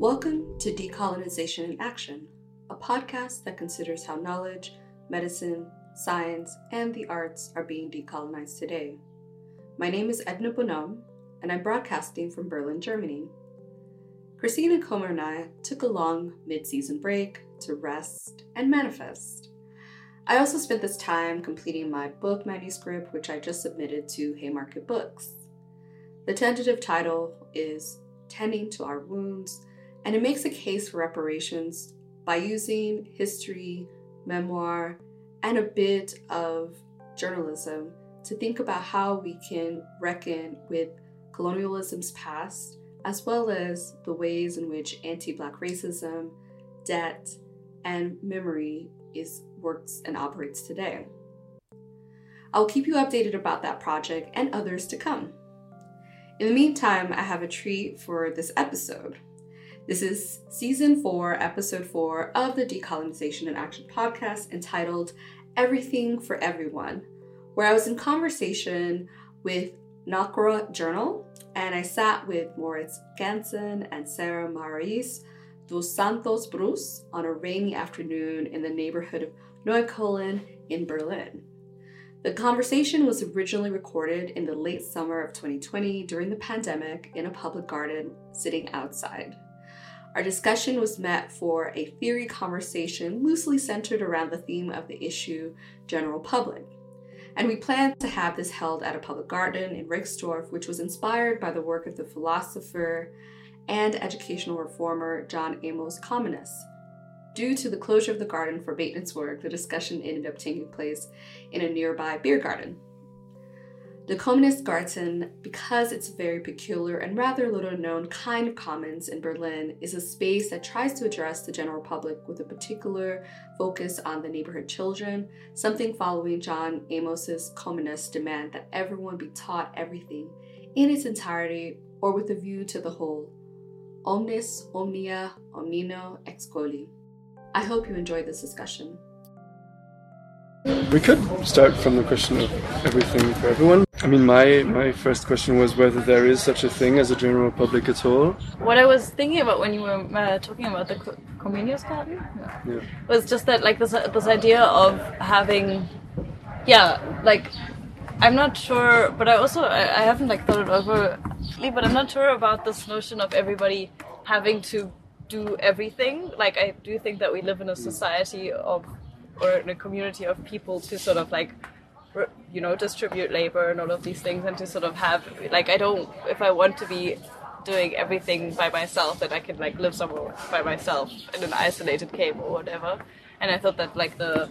Welcome to Decolonization in Action, a podcast that considers how knowledge, medicine, science, and the arts are being decolonized today. My name is Edna Bonhomme, and I'm broadcasting from Berlin, Germany. Christina Comer and I took a long mid season break to rest and manifest. I also spent this time completing my book manuscript, which I just submitted to Haymarket Books. The tentative title is Tending to Our Wounds and it makes a case for reparations by using history, memoir, and a bit of journalism to think about how we can reckon with colonialism's past, as well as the ways in which anti-black racism, debt, and memory is works and operates today. I'll keep you updated about that project and others to come. In the meantime, I have a treat for this episode. This is season four, episode four of the Decolonization in Action podcast entitled Everything for Everyone, where I was in conversation with Nakora Journal and I sat with Moritz Gansen and Sarah Marais dos Santos Bruce on a rainy afternoon in the neighborhood of Neukölln in Berlin. The conversation was originally recorded in the late summer of 2020 during the pandemic in a public garden sitting outside. Our discussion was met for a theory conversation loosely centered around the theme of the issue general public. And we planned to have this held at a public garden in Rixdorf, which was inspired by the work of the philosopher and educational reformer John Amos Comenius. Due to the closure of the garden for maintenance work, the discussion ended up taking place in a nearby beer garden. The Comenius Garten, because it's a very peculiar and rather little known kind of commons in Berlin, is a space that tries to address the general public with a particular focus on the neighborhood children, something following John Amos's communist demand that everyone be taught everything in its entirety or with a view to the whole. Omnes, omnia, omnino, excoli. I hope you enjoyed this discussion. We could start from the question of everything for everyone. I mean, my, my first question was whether there is such a thing as a general public at all. What I was thinking about when you were uh, talking about the co- Comenius garden Yeah. was just that, like, this, this idea of having, yeah, like, I'm not sure, but I also, I, I haven't, like, thought it over, but I'm not sure about this notion of everybody having to do everything. Like, I do think that we live in a society of or in a community of people to sort of like you know distribute labor and all of these things and to sort of have like i don't if i want to be doing everything by myself then i can like live somewhere by myself in an isolated cave or whatever. And i thought that like the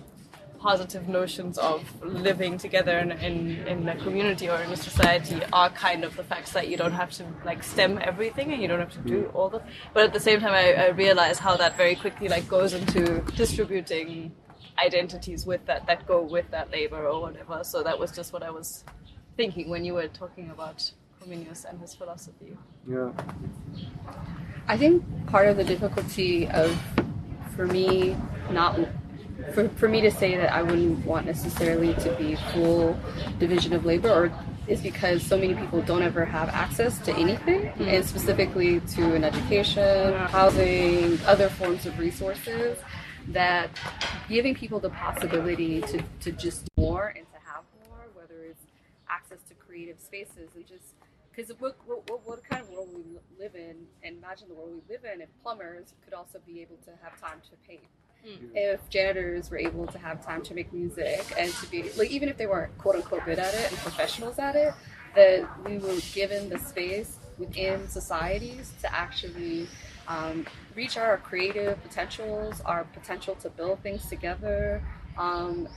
positive notions of living together in, in, in a community or in a society are kind of the facts that you don't have to like stem everything and you don't have to do all the but at the same time i, I realize how that very quickly like goes into distributing identities with that that go with that labor or whatever. So that was just what I was thinking when you were talking about Comenius and his philosophy. Yeah. I think part of the difficulty of, for me, not for, for me to say that I wouldn't want necessarily to be full division of labor or is because so many people don't ever have access to anything hmm. and specifically to an education, housing, other forms of resources that giving people the possibility to, to just more and to have more, whether it's access to creative spaces and just because what, what, what kind of world we live in, and imagine the world we live in if plumbers could also be able to have time to paint. Hmm. If janitors were able to have time to make music and to be like, even if they weren't quote unquote good at it and professionals at it, that we were given the space within societies to actually um, reach our creative potentials, our potential to build things together, um,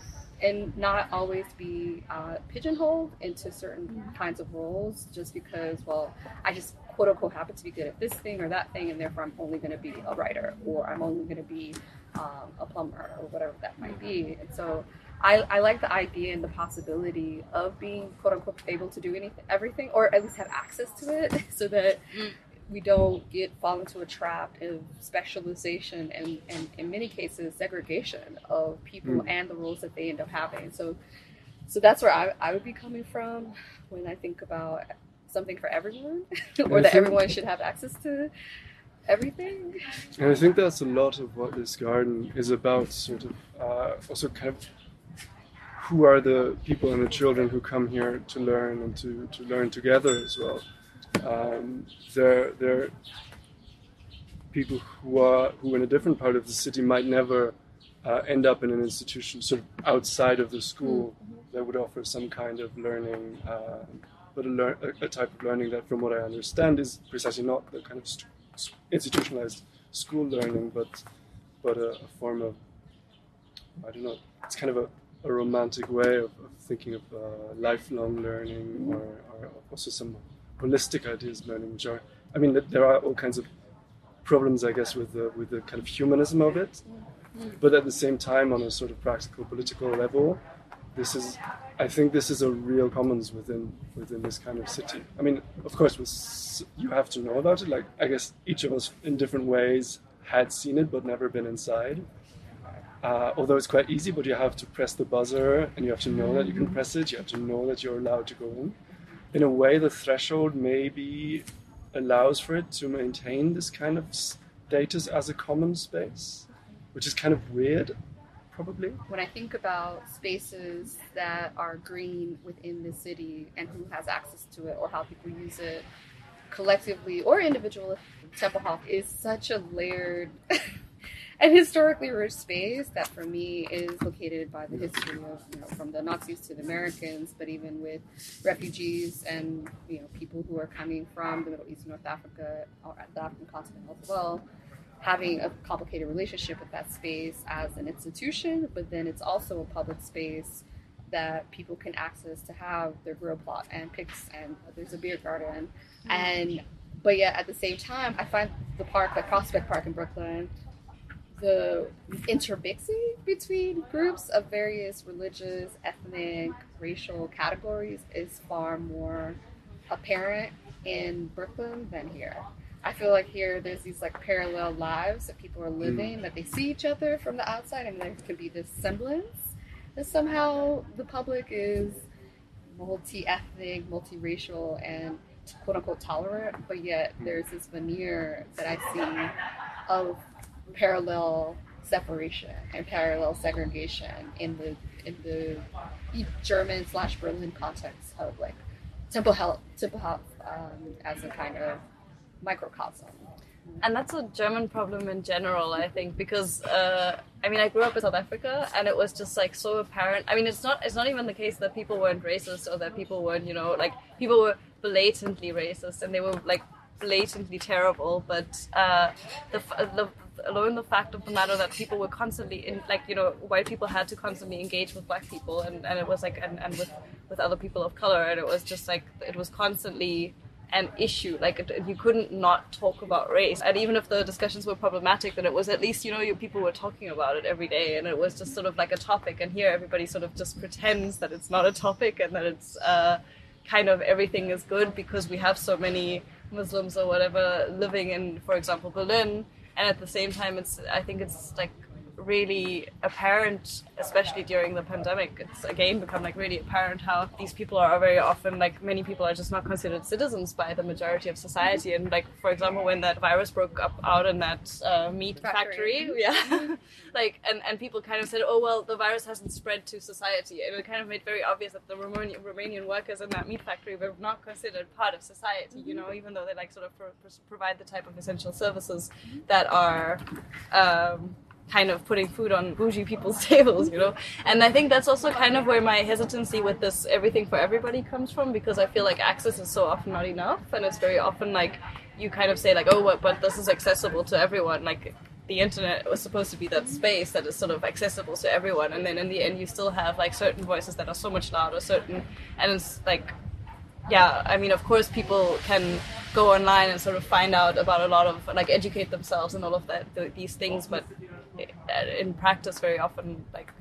and not always be uh, pigeonholed into certain kinds of roles just because, well, I just quote unquote happen to be good at this thing or that thing, and therefore I'm only going to be a writer or I'm only going to be um, a plumber or whatever that might be. And so I, I like the idea and the possibility of being quote unquote able to do anything, everything, or at least have access to it so that we don't get fall into a trap of specialization and, and in many cases segregation of people Mm. and the roles that they end up having. So so that's where I, I would be coming from when I think about something for everyone or I that everyone should have access to. everything. And I think that's a lot of what this garden is about, sort of uh, also kind of who are the people and the children who come here to learn and to, to learn together as well. Um, they're, they're people who are who in a different part of the city might never uh, end up in an institution sort of outside of the school that would offer some kind of learning, uh, but a, lear- a, a type of learning that, from what I understand, is precisely not the kind of st- institutionalized school learning, but but a, a, form of I don't know. It's kind of a, a romantic way of, of thinking of uh, lifelong learning, or, or, also some holistic ideas of learning, which are. I mean, there are all kinds of problems, I guess, with the with the kind of humanism of it, but at the same time, on a sort of practical political level, this is I think this is a real commons within within this kind of city. I mean, of course, you have to know about it. Like I guess each of us, in different ways, had seen it but never been inside. Uh, although it's quite easy, but you have to press the buzzer and you have to know that you can press it. You have to know that you're allowed to go in. In a way, the threshold maybe allows for it to maintain this kind of status as a common space, which is kind of weird probably. When I think about spaces that are green within the city and who has access to it or how people use it collectively or individually, Tempelhof is such a layered and historically rich space that for me is located by the history of you know from the Nazis to the Americans, but even with refugees and you know people who are coming from the Middle East, and North Africa, or the African continent as well having a complicated relationship with that space as an institution, but then it's also a public space that people can access to have their grow plot and picks and there's a beer garden. Mm. And but yet at the same time I find the park like Prospect Park in Brooklyn the intermixing between groups of various religious, ethnic, racial categories is far more apparent in Brooklyn than here. I feel like here there's these like parallel lives that people are living, mm. that they see each other from the outside, and there could be this semblance that somehow the public is multi-ethnic, multiracial, and quote unquote tolerant, but yet there's this veneer that I see of parallel separation and parallel segregation in the in the German slash Berlin context of like Tempelhof, Temple Health um, as a kind of microcosm. And that's a German problem in general, I think, because uh, I mean, I grew up in South Africa, and it was just like so apparent. I mean, it's not it's not even the case that people weren't racist or that people weren't, you know, like people were blatantly racist and they were like blatantly terrible. But uh, the, the alone the fact of the matter that people were constantly in like you know white people had to constantly engage with black people and, and it was like and, and with with other people of color and it was just like it was constantly an issue. Like you couldn't not talk about race, and even if the discussions were problematic, then it was at least you know you, people were talking about it every day, and it was just sort of like a topic. And here everybody sort of just pretends that it's not a topic and that it's uh, kind of everything is good because we have so many Muslims or whatever living in, for example, Berlin. And at the same time, it's I think it's like really apparent, especially during the pandemic. It's again become like really apparent how these people are very often like many people are just not considered citizens by the majority of society. And like for example, when that virus broke up out in that uh, meat factory, factory yeah, like and and people kind of said, oh well, the virus hasn't spread to society, and it kind of made very obvious that the Romanian, Romanian workers in that meat factory were not considered part of society. You know, even though they like sort of pro- provide the type of essential services that are. Um, kind of putting food on bougie people's tables, you know. And I think that's also kind of where my hesitancy with this everything for everybody comes from because I feel like access is so often not enough, and it's very often like you kind of say like, oh, but, but this is accessible to everyone, like. The internet was supposed to be that space that is sort of accessible to everyone, and then in the end, you still have like certain voices that are so much louder, certain, and it's like yeah, I mean, of course, people can go online and sort of find out about a lot of like educate themselves and all of that these things, but in practice, very often, like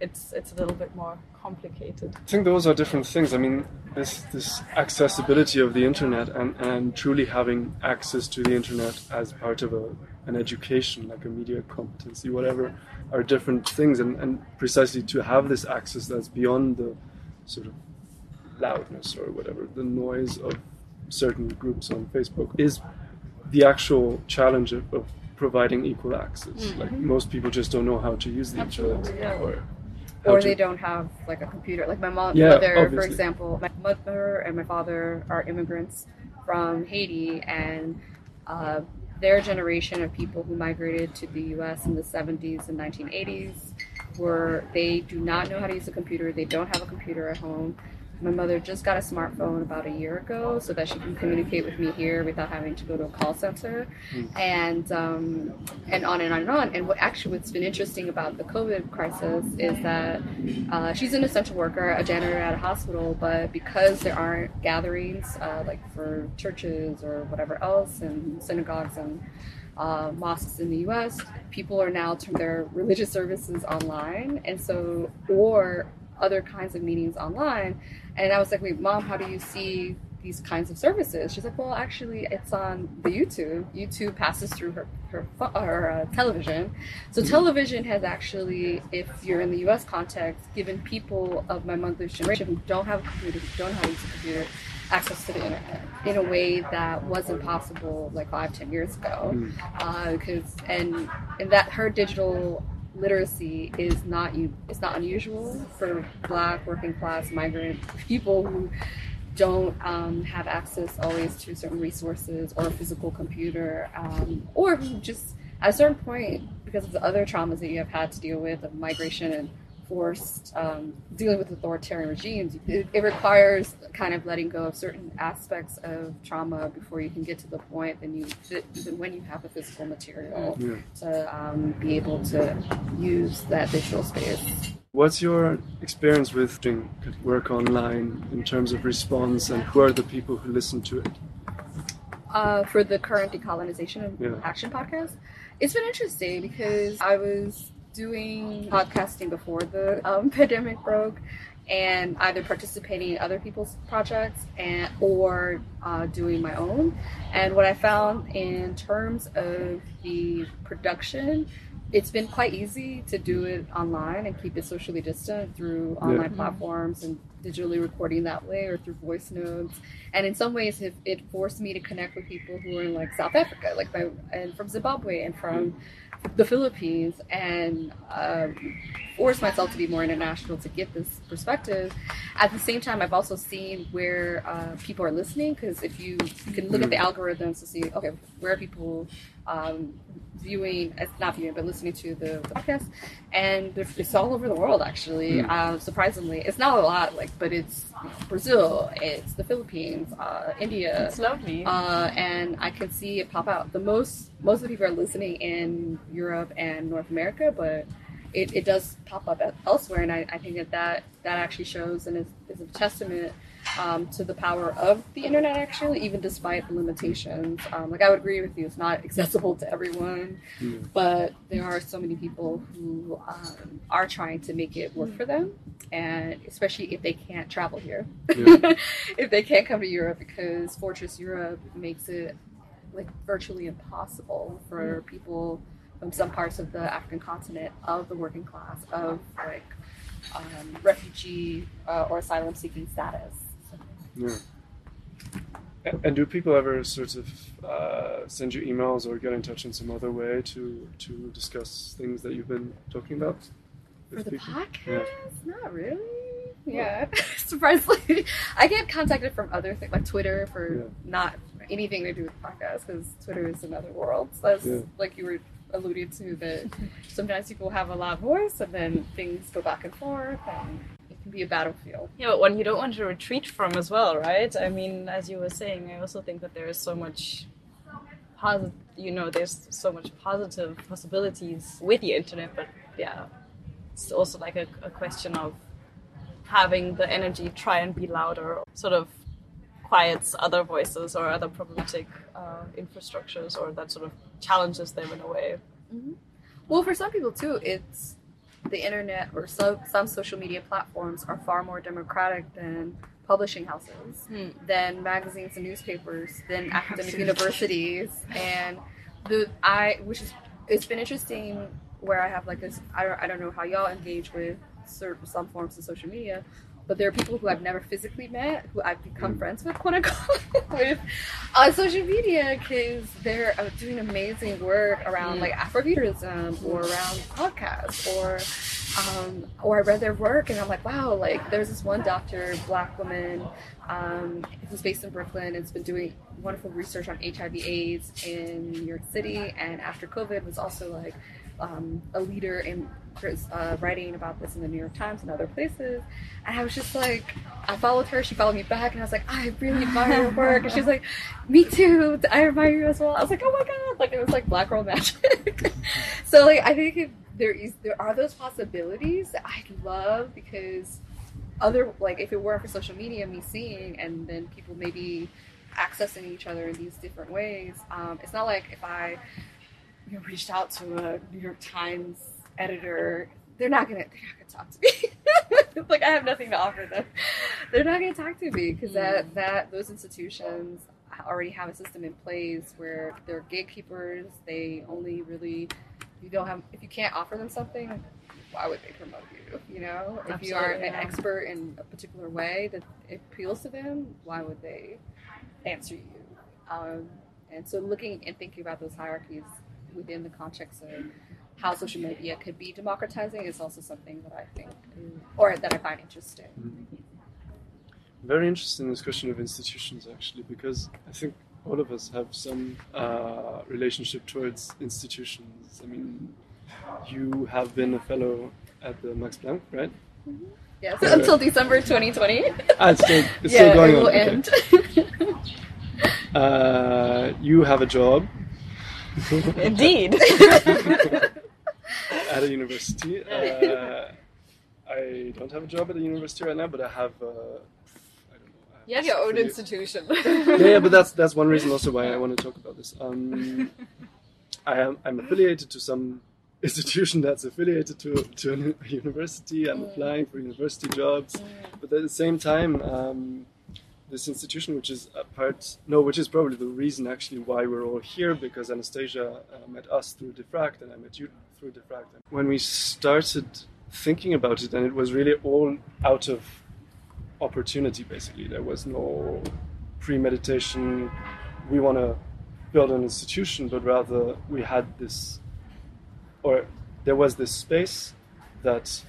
it's it's a little bit more complicated. I think those are different things. I mean, this this accessibility of the internet and, and truly having access to the internet as part of a, an education, like a media competency, whatever, are different things. And, and precisely to have this access that's beyond the sort of loudness or whatever, the noise of certain groups on Facebook is the actual challenge of, of providing equal access. Mm-hmm. Like most people just don't know how to use the internet yeah. or or to- they don't have like a computer. Like my mom, Yeah, mother, for example, my mother and my father are immigrants from Haiti, and uh, their generation of people who migrated to the U.S. in the 70s and 1980s were they do not know how to use a computer. They don't have a computer at home. My mother just got a smartphone about a year ago so that she can communicate with me here without having to go to a call center, and um, and on and on and on. And what actually what's been interesting about the COVID crisis is that uh, she's an essential worker, a janitor at a hospital, but because there aren't gatherings uh, like for churches or whatever else, and synagogues and uh, mosques in the U.S., people are now turning their religious services online, and so or other kinds of meetings online. And I was like, "Wait, mom, how do you see?" These kinds of services. She's like, well, actually, it's on the YouTube. YouTube passes through her her, her uh, television, so television has actually, if you're in the U.S. context, given people of my mother's generation who don't have a computer, who don't know how to use a computer, access to the internet in a way that wasn't possible like five, ten years ago. Mm. Because and and that her digital literacy is not u- it's not unusual for Black working class migrant people who don't um, have access always to certain resources or a physical computer, um, or who just at a certain point, because of the other traumas that you have had to deal with of migration and forced um, dealing with authoritarian regimes, it, it requires kind of letting go of certain aspects of trauma before you can get to the point that you even when you have the physical material Yeah. to um, be able to use that digital space. What's your experience with doing work online in terms of response, and who are the people who listen to it? uh, for the current decolonization Yeah. action podcast. It's been interesting because I was doing podcasting before the um, pandemic broke, and either participating in other people's projects and or uh, doing my own. And what I found in terms of the production. It's been quite easy to do it online and keep it socially distant through online platforms and digitally recording that way or through voice notes and in some ways it, it forced me to connect with people who are in like south africa like my and from zimbabwe and from the philippines and um, forced myself to be more international to get this perspective. At the same time i've also seen where uh, people are listening because if you you can look at the algorithms to see okay where are people um, viewing uh, not viewing but listening to the, the podcast. And it's all over the world actually. Uh, surprisingly it's not a lot like but it's brazil it's the philippines uh, india. It's lovely. uh, and I can see it pop out. The most most of the people are listening in Europe and North America, but it, it does pop up elsewhere, and I, I think that, that that actually shows and is, is a testament um, to the power of the internet. Actually, even despite the limitations, um, like I would agree with you, it's not accessible to everyone, Mm. but there are so many people who um, are trying to make it work for them, and especially if they can't travel here Yeah. if they can't come to Europe because Fortress Europe makes it like virtually impossible for people from some parts of the African continent of the working class of like um, refugee uh, or asylum seeking status. Yeah. And do people ever sort of uh, send you emails or get in touch in some other way to to discuss things that you've been talking about? for the people? podcast, Yeah. not really. Yeah, surprisingly, I get contacted from other things like Twitter for Yeah. not anything to do with podcasts because Twitter is another world. So that's like you were alluding to that sometimes people have a loud voice and then things go back and forth and be a battlefield. Yeah, but one you don't want to retreat from as well, right? I mean, as you were saying, I also think that there is so much positive, you know, there's so much positive possibilities with the internet, but yeah, it's also like a, a question of having the energy try and be louder, sort of quiets other voices or other problematic uh, infrastructures or that sort of challenges them in a way. Well, for some people too, it's the internet or some some social media platforms are far more democratic than publishing houses, Hmm. than magazines and newspapers, than academic universities, and the I, which is it's been interesting where I have like this. I don't I don't know how y'all engage with certain some forms of social media. But there are people who I've never physically met who I've become friends with, quote unquote, with on social media because they're uh, doing amazing work around Mm. like Afrofuturism or around podcasts or um, or I read their work and I'm like, wow, like there's this one doctor, black woman, um, who's based in Brooklyn. and's been doing wonderful research on HIV/AIDS in New York City, and after COVID was also like um, a leader in uh, writing about this in the New York Times and other places. And I was just like, I followed her, she followed me back, and I was like, I really admire your work. And she's like, Me too, I admire you as well. I was like, Oh my god, like it was like black girl magic. so like I think if there is there are those possibilities that I love because other like if it weren't for social media, me seeing and then people maybe accessing each other in these different ways. Um, it's not like if I you know, reached out to a New York Times editor, they're not gonna they're not gonna talk to me. like I have nothing to offer them. They're not gonna talk to me because that that those institutions already have a system in place where they're gatekeepers. They only really you don't have if you can't offer them something, why would they promote you? You know, if you aren't Absolutely, an expert in a particular way that appeals to them, why would they answer you? Um, and so, looking and thinking about those hierarchies within the context of how social media could be democratizing is also something that I think, or that I find interesting. Very interested in this question of institutions, actually, because I think all of us have some uh, relationship towards institutions. I mean, you have been a fellow at the Max Planck, right? Yes, Yeah. until December 2020. Ah, it's still, it's yeah, still going it will on. okay. end. Uh, you have a job Indeed. at a university. Uh, I don't have a job at a university right now, but I have. Uh, I don't know. I have you have your own affiliate- institution. yeah, yeah, but that's that's one reason also why I want to talk about this. Um, I am I'm affiliated to some institution that's affiliated to to a university. I'm applying for university jobs, but at the same time, um, this institution, which is a part, no, which is probably the reason actually why we're all here, because Anastasia uh, met us through Diffract, and I met you through Diffract. When we started thinking about it, and it was really all out of opportunity basically there was no premeditation we want to build an institution but rather we had this or there was this space that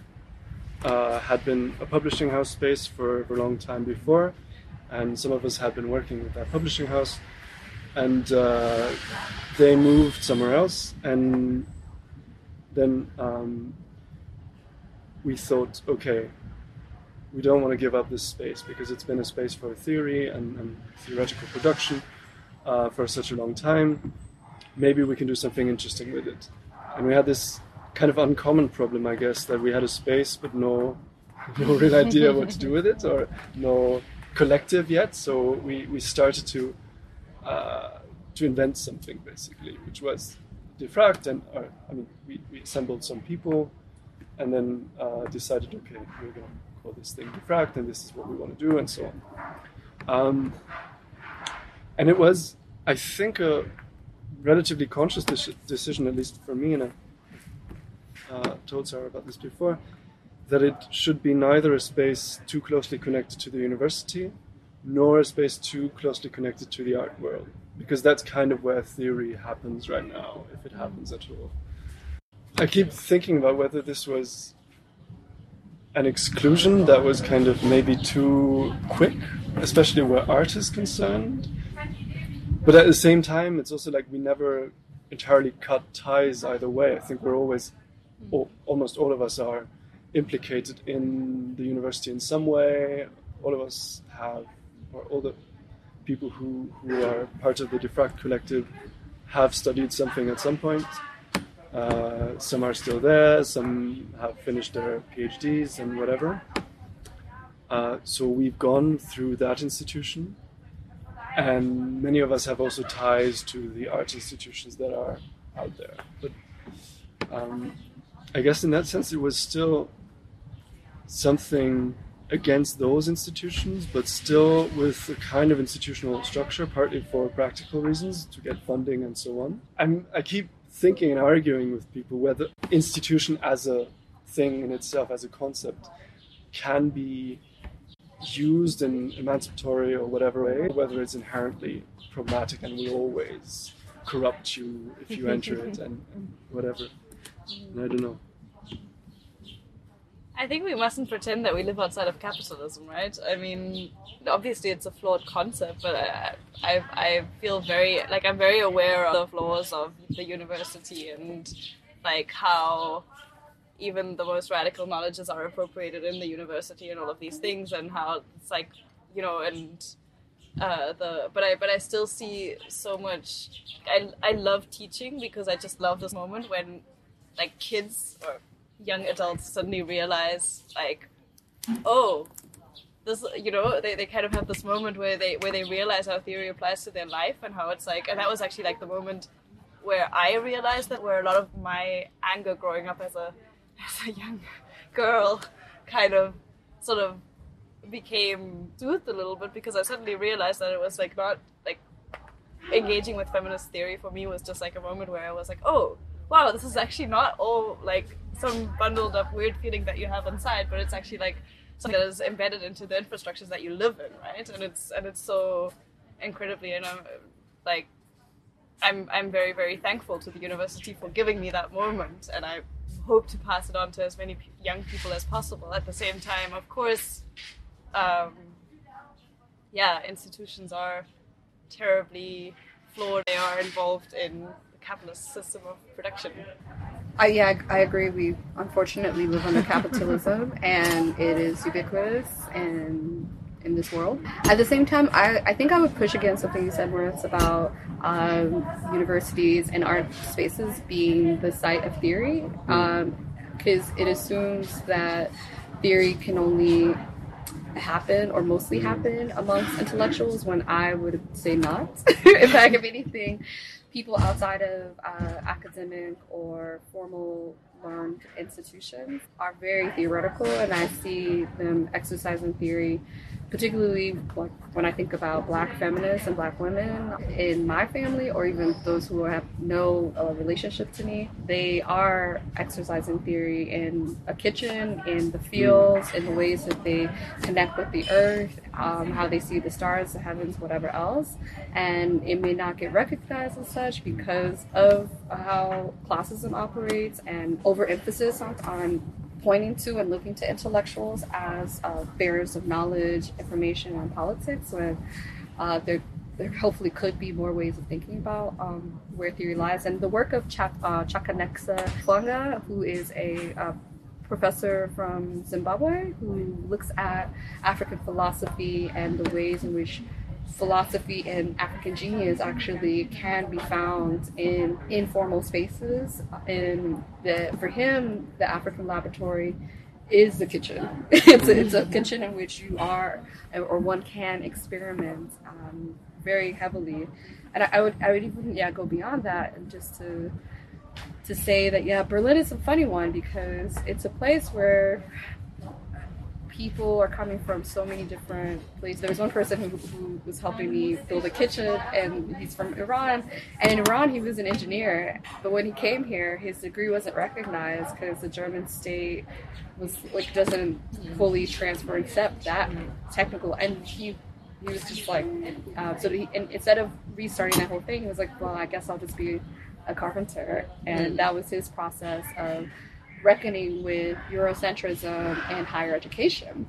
uh, had been a publishing house space for, for a long time before and some of us had been working with that publishing house and uh, they moved somewhere else and then um, we thought okay we don't want to give up this space because it's been a space for theory and, and theoretical production uh, for such a long time. Maybe we can do something interesting with it. And we had this kind of uncommon problem, I guess, that we had a space but no, no real idea what to do with it or no collective yet. So we, we started to uh, to invent something basically, which was diffract. And or, I mean, we, we assembled some people and then uh, decided, okay, we're going to call this thing diffract, and this is what we want to do, and so on. Um, and it was, I think, a relatively conscious deci- decision, at least for me, and I uh, told Sarah about this before, that it should be neither a space too closely connected to the university, nor a space too closely connected to the art world, because that's kind of where theory happens right now, if it happens at all. I keep thinking about whether this was an exclusion that was kind of maybe too quick, especially where art is concerned. But at the same time, it's also like we never entirely cut ties either way. I think we're always, hmm. al- almost all of us are implicated in the university in some way. All of us have, or all the people who, who are part of the Diffract collective have studied something at some point. Uh, some are still there, some have finished their PhDs and whatever. Uh, so we've gone through that institution, and many of us have also ties to the art institutions that are out there. But um, I guess in that sense, it was still something against those institutions, but still with a kind of institutional structure, partly for practical reasons to get funding and so on. I'm, I keep thinking and arguing with people whether institution as a thing in itself, as a concept, can be used in emancipatory or whatever way, whether it's inherently problematic and will always corrupt you if you enter it and whatever. I don't know. I think we mustn't pretend that we live outside of capitalism, right? I mean, obviously it's a flawed concept, but I, I, I feel very like I'm very aware of the flaws of the university and like how even the most radical knowledges are appropriated in the university and all of these things, and how it's like you know and uh, the but I but I still see so much. I I love teaching because I just love this moment when like kids or young adults suddenly realize like oh this you know they, they kind of have this moment where they where they realize how theory applies to their life and how it's like and that was actually like the moment where I realized that where a lot of my anger growing up as a as a young girl kind of sort of became soothed a little bit because I suddenly realized that it was like not like engaging with feminist theory for me was just like a moment where I was like, oh wow, this is actually not all like some bundled up weird feeling that you have inside, but it's actually like something that is embedded into the infrastructures that you live in, right? And it's and it's so incredibly, and I'm like, I'm I'm very very thankful to the university for giving me that moment, and I hope to pass it on to as many young people as possible. At the same time, of course, um, yeah, institutions are terribly flawed. They are involved in capitalist system of production. Uh, yeah, I, I agree. We unfortunately live under capitalism, and it is ubiquitous in in this world. At the same time, I, I think I would push against something you said, where it's about um, universities and art spaces being the site of theory, because um, it assumes that theory can only happen or mostly happen amongst intellectuals when I would say not. In fact, if anything, people outside of uh, academic or formal learned institutions are very theoretical, and I see them exercising theory particularly like when I think about black feminists and black women in my family, or even those who have no uh, relationship to me, they are exercising theory in a kitchen, in the fields, in the ways that they connect with the earth, um, how they see the stars, the heavens, whatever else. And it may not get recognized as such because of how classism operates and overemphasis on, on pointing to and looking to intellectuals as uh, bearers of knowledge, information, and politics when uh, there, there hopefully could be more ways of thinking about um, where theory lies. And the work of Ch- uh, Chakanetsa Mavhunga, who is a uh, professor from Zimbabwe who looks at African philosophy and the ways in which philosophy and African genius actually can be found in informal spaces. And the, for him, the African laboratory is the kitchen. it's, a, it's a kitchen in which you are, or one can experiment um, very heavily. And I, I, would, I would even yeah go beyond that and just to to say that yeah, Berlin is a funny one because it's a place where people are coming from so many different places. There was one person who, who, was helping me build a kitchen, and he's from Iran. And in Iran, he was an engineer, but when he came here, his degree wasn't recognized because the German state was like doesn't fully transfer accept that technical. And he he was just like, uh, so he, instead of restarting that whole thing, he was like, well, I guess I'll just be a carpenter, and that was his process of reckoning with Eurocentrism and higher education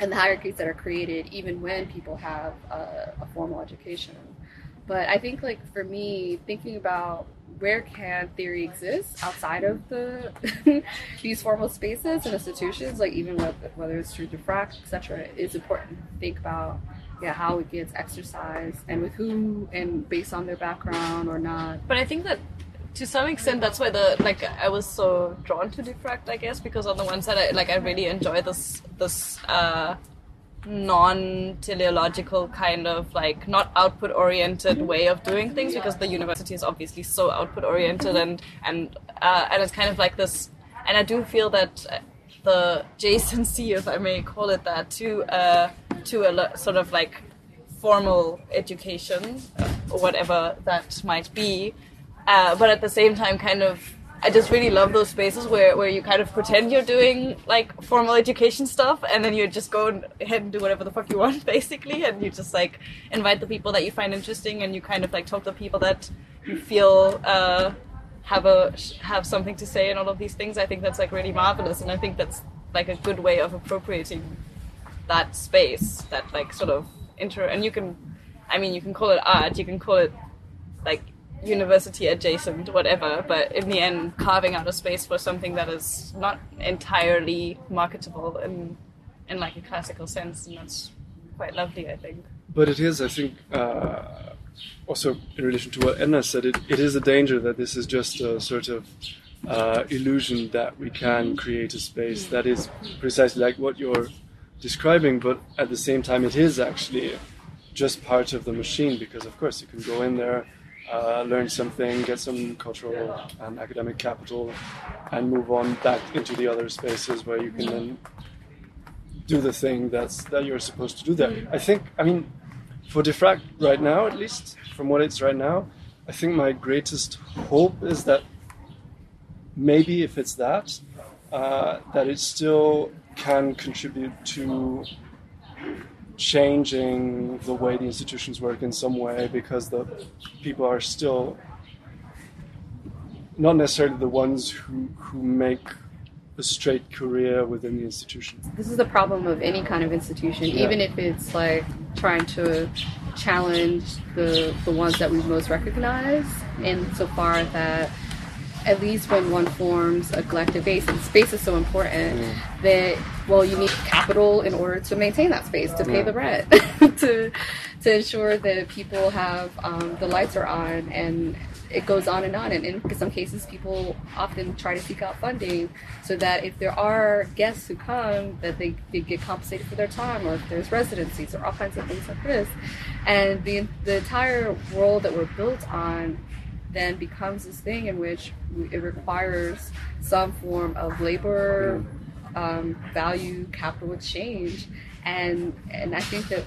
and the hierarchies that are created even when people have a, a formal education. But I think, like for me, thinking about where can theory exist outside of the these formal spaces and institutions, like even whether it's through diffract, etc., is important to think about yeah how it gets exercised and with who and based on their background or not. But I think that to some extent that's why the like I was so drawn to diffract I guess because on the one side I like I really enjoy this this uh, non-teleological kind of like not output oriented way of doing things because the university is obviously so output oriented and and uh, and it's kind of like this and I do feel that the adjacency if I may call it that to uh, to a sort of like formal education or whatever that might be uh, but at the same time, kind of I just really love those spaces where, where you kind of pretend you're doing like formal education stuff and then you just go ahead and do whatever the fuck you want basically and you just like invite the people that you find interesting and you kind of like talk to people that you feel uh, have a have something to say and all of these things. I think that's like really marvelous and I think that's like a good way of appropriating that space that like sort of inter and you can I mean you can call it art, you can call it like university adjacent, whatever, but in the end, carving out a space for something that is not entirely marketable in in like a classical sense, and that's quite lovely, I think. But it is, I think, uh, also in relation to what Edna said, it, it is a danger that this is just a sort of uh, illusion that we can create a space that is precisely like what you're describing, but at the same time, it is actually just part of the machine because, of course, you can go in there uh, learn something, get some cultural and academic capital, and move on back into the other spaces where you can then do the thing that's that you're supposed to do there. I think, I mean, for Diffract right now, at least from what it's right now, I think my greatest hope is that maybe if it's that, uh, that it still can contribute to changing the way the institutions work in some way because the people are still not necessarily the ones who, who make a straight career within the institution. This is the problem of any kind of institution, yeah. even if it's like trying to challenge the the ones that we most recognize, insofar that at least when one forms a collective base, and space is so important that well, you need capital in order to maintain that space, to pay yeah. the rent, to to ensure that people have um, the lights are on, and it goes on and on. And in some cases, people often try to seek out funding so that if there are guests who come, that they, they get compensated for their time, or if there's residencies, or all kinds of things like this. And the the entire world that we're built on then becomes this thing in which it requires some form of labor um, value capital exchange and and I think that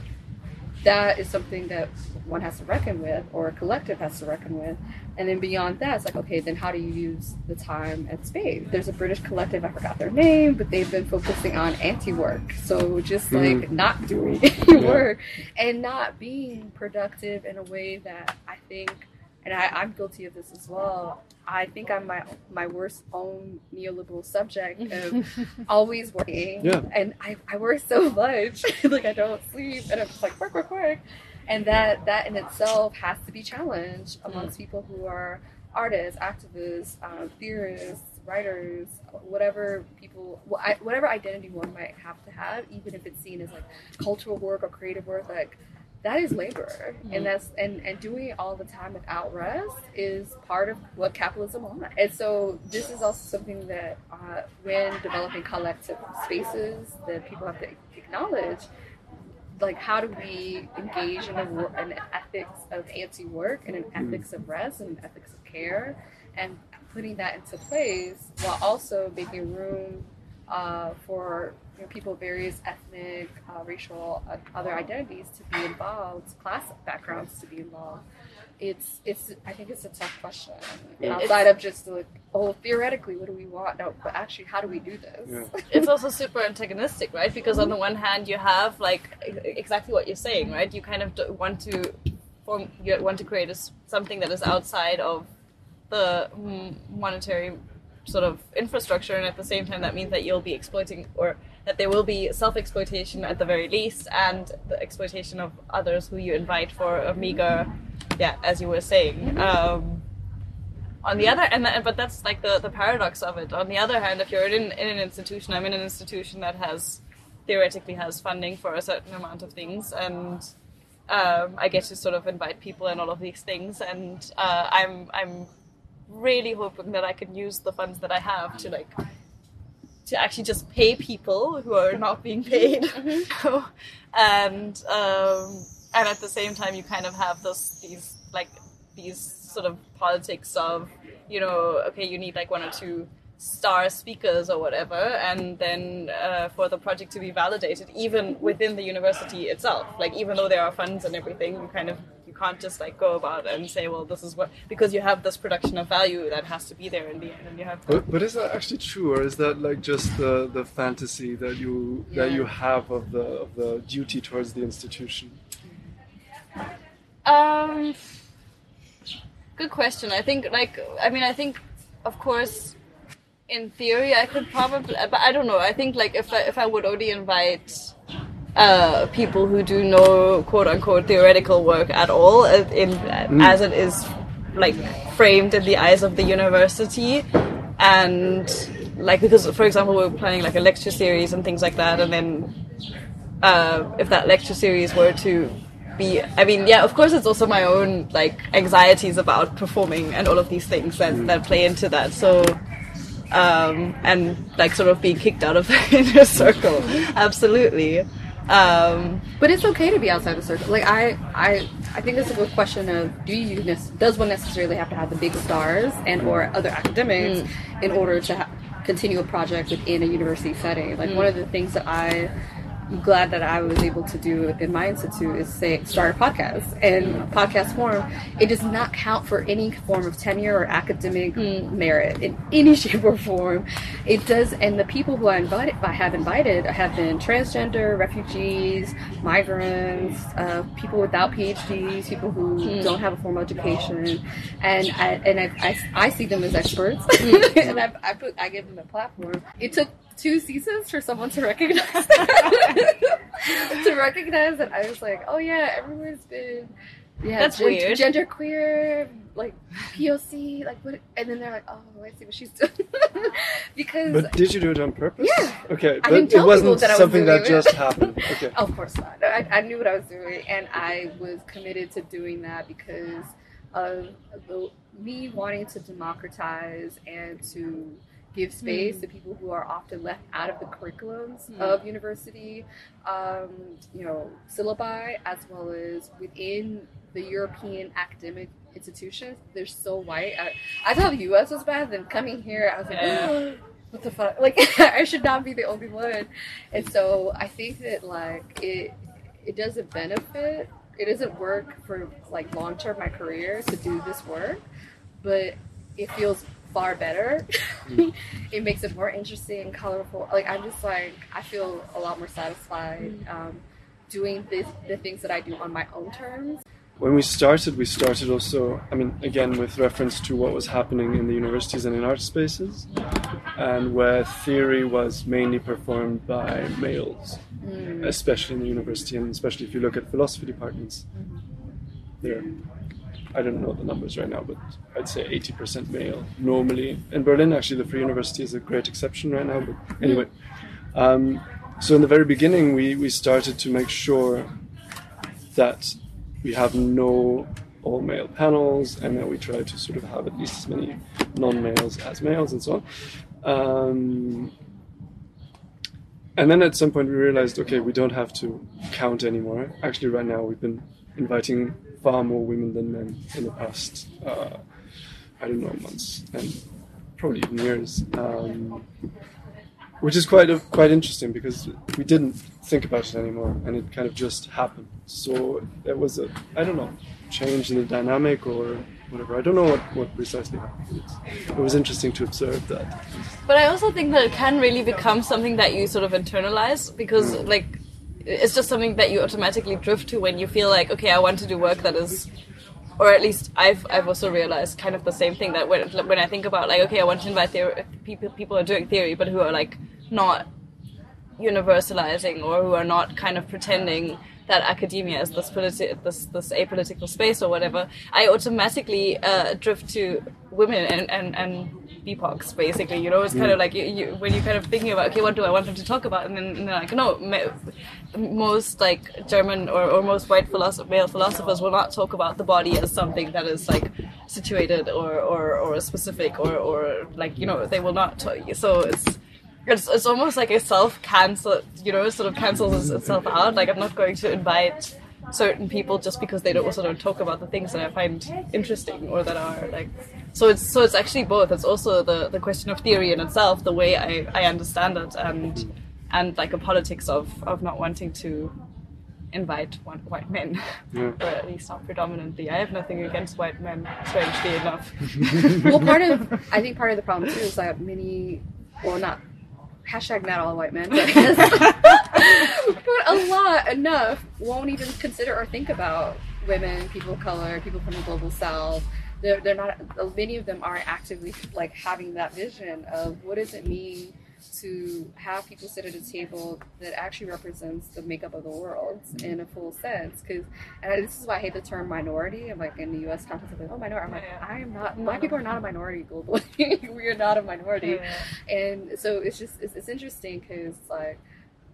that is something that one has to reckon with or a collective has to reckon with and then beyond that it's like okay then how do you use the time and space there's a british collective i forgot their name but they've been focusing on anti-work so just hmm. like mm. not doing any work and not being productive in a way that i think and I, I'm guilty of this as well. I think I'm my my worst own neoliberal subject of always working. Yeah. And I, I work so much. like I don't sleep and I'm just like work, work, work. And that that in itself has to be challenged amongst mm. people who are artists, activists, um, theorists, writers, whatever people, whatever identity one might have to have, even if it's seen as like cultural work or creative work, like that is labor mm-hmm. and that's and and doing it all the time without rest is part of what capitalism wants and so this is also something that uh, when developing collective spaces that people have to acknowledge like how do we engage in, a, an ethics of anti-work and an mm-hmm. ethics of rest and an ethics of care and putting that into place while also making room uh, for know, people of various ethnic, uh, racial, uh, other identities to be involved, class backgrounds to be involved. It's it's I think it's a tough question. Outside of just like oh theoretically what do we want? No but actually how do we do this? Yeah. it's also super antagonistic right? Because on the one hand you have like exactly what you're saying right? You kind of want to form you want to create a, something that is outside of the monetary sort of infrastructure and at the same time that means that you'll be exploiting or that there will be self exploitation at the very least, and the exploitation of others who you invite for a meager, yeah, as you were saying. Um, on the other, and but that's like the the paradox of it. On the other hand, if you're in in an institution, I'm in an institution that has theoretically has funding for a certain amount of things, and um, I get to sort of invite people and all of these things, and uh, I'm I'm really hoping that I can use the funds that I have to like to actually just pay people who are not being paid. Mm-hmm. and um, and at the same time, you kind of have this these like these sort of politics of you know okay, you need like one or two star speakers or whatever, and then uh, for the project to be validated, even within the university itself. Like even though there are funds and everything, you kind of you can't just like go about and say, well, this is what because you have this production of value that has to be there in the end, and you have. To, But, but is that actually true, or is that like just the, the fantasy that you that you have of the of the duty towards the institution? Um, good question. I think, like, I mean, I think, of course, in theory, I could probably, but I don't know. I think, like, if I, if I would only invite uh, people who do no quote unquote theoretical work at all, in as it is like framed in the eyes of the university, and like because, for example, we're planning like a lecture series and things like that, and then uh, if that lecture series were to be i mean yeah of course it's also my own like anxieties about performing and all of these things that, that play into that. So um, and like sort of being kicked out of the inner circle absolutely um, But it's okay to be outside the circle. Like I, I, I think it's a good question of do you nec- does one necessarily have to have the big stars and or other academics in order to ha- continue a project within a university setting? Like one of the things that I glad that I was able to do in my institute is say start a podcast and podcast form. It does not count for any form of tenure or academic hmm. merit in any shape or form. It does, and the people who I invited, I have invited, have been transgender, refugees, migrants, uh, people without PhDs, people who hmm. don't have a formal education, and I, and I, I, I see them as experts, hmm. and I, I put I give them a platform. It took two seasons for someone to recognize to recognize that I was like, oh yeah, everyone's been yeah, That's weird. gender queer, like POC, like what? And then they're like, oh, I see what she's doing because But did you do it on purpose? Yeah. Okay, I but didn't tell it wasn't people that I was something that just happened. Okay. Of course not. I, I knew what I was doing, and I was committed to doing that because of the, me wanting to democratize and to give space to people who are often left out of the curriculums of university, um, you know, syllabi, as well as within the European academic institutions. They're so white. I, I thought the U.S. was bad, then coming here, I was like, Yeah. what the fuck? Like, I should not be the only one. And so I think that like it it doesn't benefit. It doesn't work for like long term my career to do this work, but it feels far better. Mm. it makes it more interesting, and colorful. Like I'm just like I feel a lot more satisfied mm. um, doing this, the things that I do on my own terms. When we started, we started also, I mean, again, with reference to what was happening in the universities and in art spaces, and where theory was mainly performed by males, mm. especially in the university, and especially if you look at philosophy departments. They're, I don't know the numbers right now, but I'd say 80% male normally. In Berlin, actually, the Free University is a great exception right now, but anyway. Um, so in the very beginning, we, we started to make sure that we have no all male panels and that we try to sort of have at least as many non males as males and so on. Um, and then at some point we realized okay, we don't have to count anymore. Actually, right now we've been inviting far more women than men in the past, uh, I don't know, months and probably even years. Um, which is quite quite interesting because we didn't think about it anymore, and it kind of just happened. So there was a I don't know change in the dynamic or whatever. I don't know what, what precisely happened. It was interesting to observe that. But I also think that it can really become something that you sort of internalize because, like, it's just something that you automatically drift to when you feel like, okay, I want to do work that is, or at least I've I've also realized kind of the same thing that when when I think about like, okay, I want to invite theory, people people are doing theory, but who are like not universalizing or who are not kind of pretending that academia is this politi- this this apolitical space or whatever, I automatically uh, drift to women and and and BIPOCs basically. You know, it's kind of like you, you when you're kind of thinking about okay, what do I want them to talk about, and then and they're like, no, most like German or, or most white philosoph- male philosophers will not talk about the body as something that is like situated or or, or specific or or like you know they will not. T- so it's it's, it's almost like a self cancel, you know, sort of cancels itself out. Like I'm not going to invite certain people just because they don't also don't talk about the things that I find interesting or that are like. So it's so it's actually both. It's also the the question of theory in itself, the way I I understand it, and and like a politics of of not wanting to invite one, white men, Yeah. or at least not predominantly. I have nothing against white men, strangely enough. well, part of I think part of the problem too is that many, well, not hashtag not all white men, but, but a lot enough won't even consider or think about women, people of color, people from the global south. They're, they're not. Many of them aren't actively like having that vision of what does it mean to have people sit at a table that actually represents the makeup of the world in a full sense. Because, and this is why I hate the term minority. I'm like in the U.S. context, I'm like, oh, minority. I'm like, I am not. Black people are not a minority globally. we are not a minority. And so it's just it's, it's interesting because like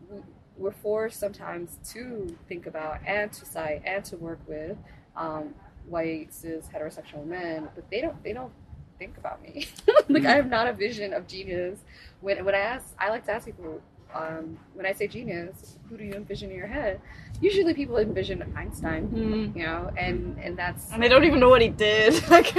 we- we're forced sometimes to think about and to cite and to work with um, white cis heterosexual men, but they don't they don't think about me. like I am not a vision of genius. When when I ask, I like to ask people. Um, when I say genius, who do you envision in your head? Usually, people envision Einstein, Mm. you know, and and that's And they don't even know what he did. like,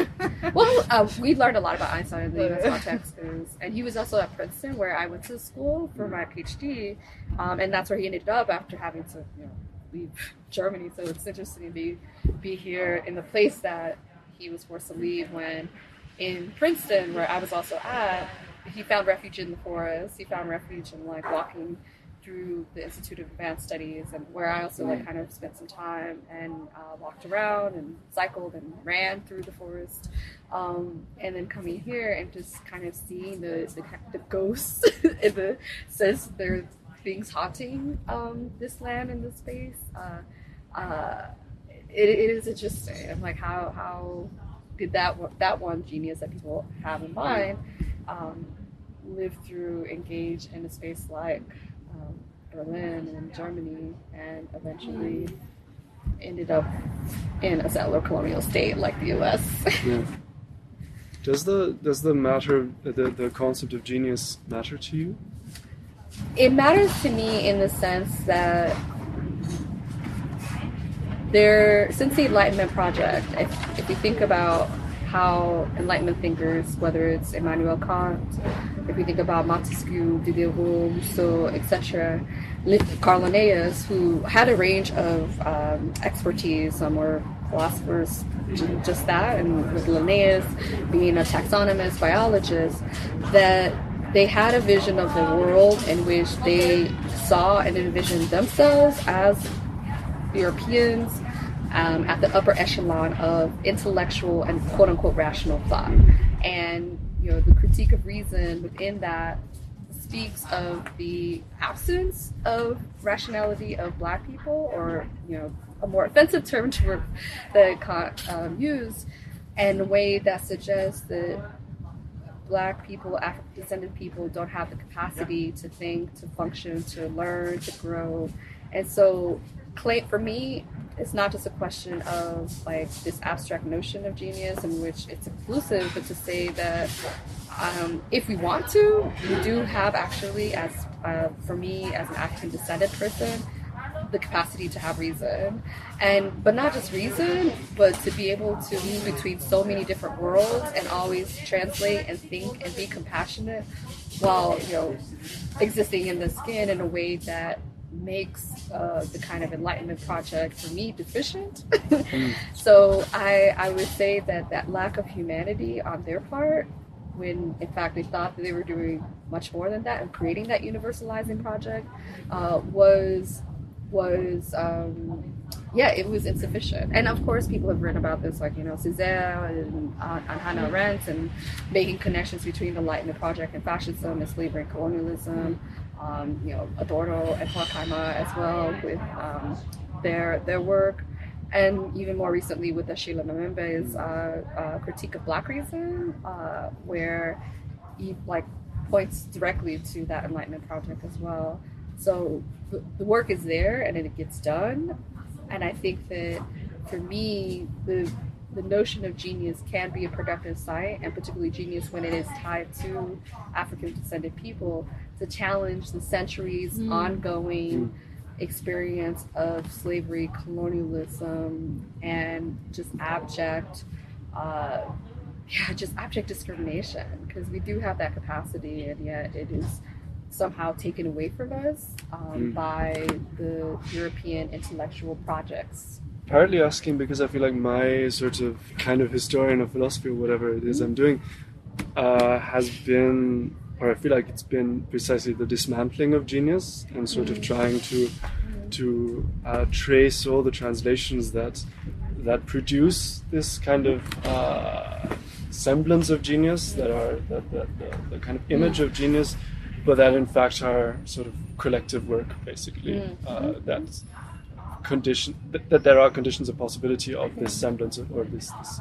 well, uh, we learned a lot about Einstein in the U.S. Yeah. context, 'cause- and he was also at Princeton, where I went to school for my PhD, um, and that's where he ended up after having to, you know, leave Germany. So it's interesting to be be here in the place that he was forced to leave when, in Princeton, where I was also at, he found refuge in the forest. He found refuge in like walking through the Institute of Advanced Studies, and where I also like kind of spent some time and uh, walked around and cycled and ran through the forest, um, and then coming here and just kind of seeing the the, the ghosts and the says there are things haunting um, this land and this space. Uh, uh, it, it is interesting. I'm like, how how did that one- that one genius that people have in mind um, live through, engage in a space like um, Berlin and Germany, and eventually ended up in a settler colonial state like the U.S. Yeah. Does the does the matter the the concept of genius matter to you? it matters to me in the sense that there since the enlightenment project if, if you think about how enlightenment thinkers whether it's immanuel kant if we think about montesquieu diderot rousseau etc carl linnaeus who had a range of um, expertise some were philosophers just that and with linnaeus being a taxonomist biologist that they had a vision of the world in which they saw and envisioned themselves as Europeans um, at the upper echelon of intellectual and quote unquote rational thought. And you know, the critique of reason within that speaks of the absence of rationality of black people, or you know, a more offensive term to that Kant um, used, in a way that suggests that black people, African descended people don't have the capacity to think, to function, to learn, to grow. And so claim for me, it's not just a question of like this abstract notion of genius in which it's inclusive, but to say that um, if we want to, we do have actually, as uh, for me as an African descended person, the capacity to have reason. And but not just reason but to be able to move between so many different worlds and always translate and think and be compassionate while you know existing in the skin in a way that makes uh, the kind of enlightenment project for me deficient. So I, I would say that that lack of humanity on their part when in fact they thought that they were doing much more than that and creating that universalizing project uh, was was um, yeah it was insufficient. And of course people have written about this like you know Césaire and uh, and Hannah Arendt and making connections between the Enlightenment Project and fascism and slavery and colonialism um, you know Adorno and Horkheimer as well with um, their their work. And even more recently with the Achille uh, uh, critique of Black reason, uh, where he like points directly to that Enlightenment project as well. So the, the work is there and it gets done, and I think that for me the the notion of genius can be a productive site, and particularly genius when it is tied to African descended people to challenge the centuries ongoing experience of slavery, colonialism, and just abject, uh, yeah, just abject discrimination. Because we do have that capacity, and yet it is somehow taken away from us um, Mm. by the European intellectual projects. partly asking because I feel like my sort of kind of historian of philosophy or whatever it is I'm doing uh, has been, or I feel like it's been precisely the dismantling of genius and sort of trying to to uh, trace all the translations that that produce this kind of uh, semblance of genius that are that, that the, the kind of image of genius, but that in fact are sort of collective work basically. Uh, that's condition that, that there are conditions of possibility of this semblance of, or this, this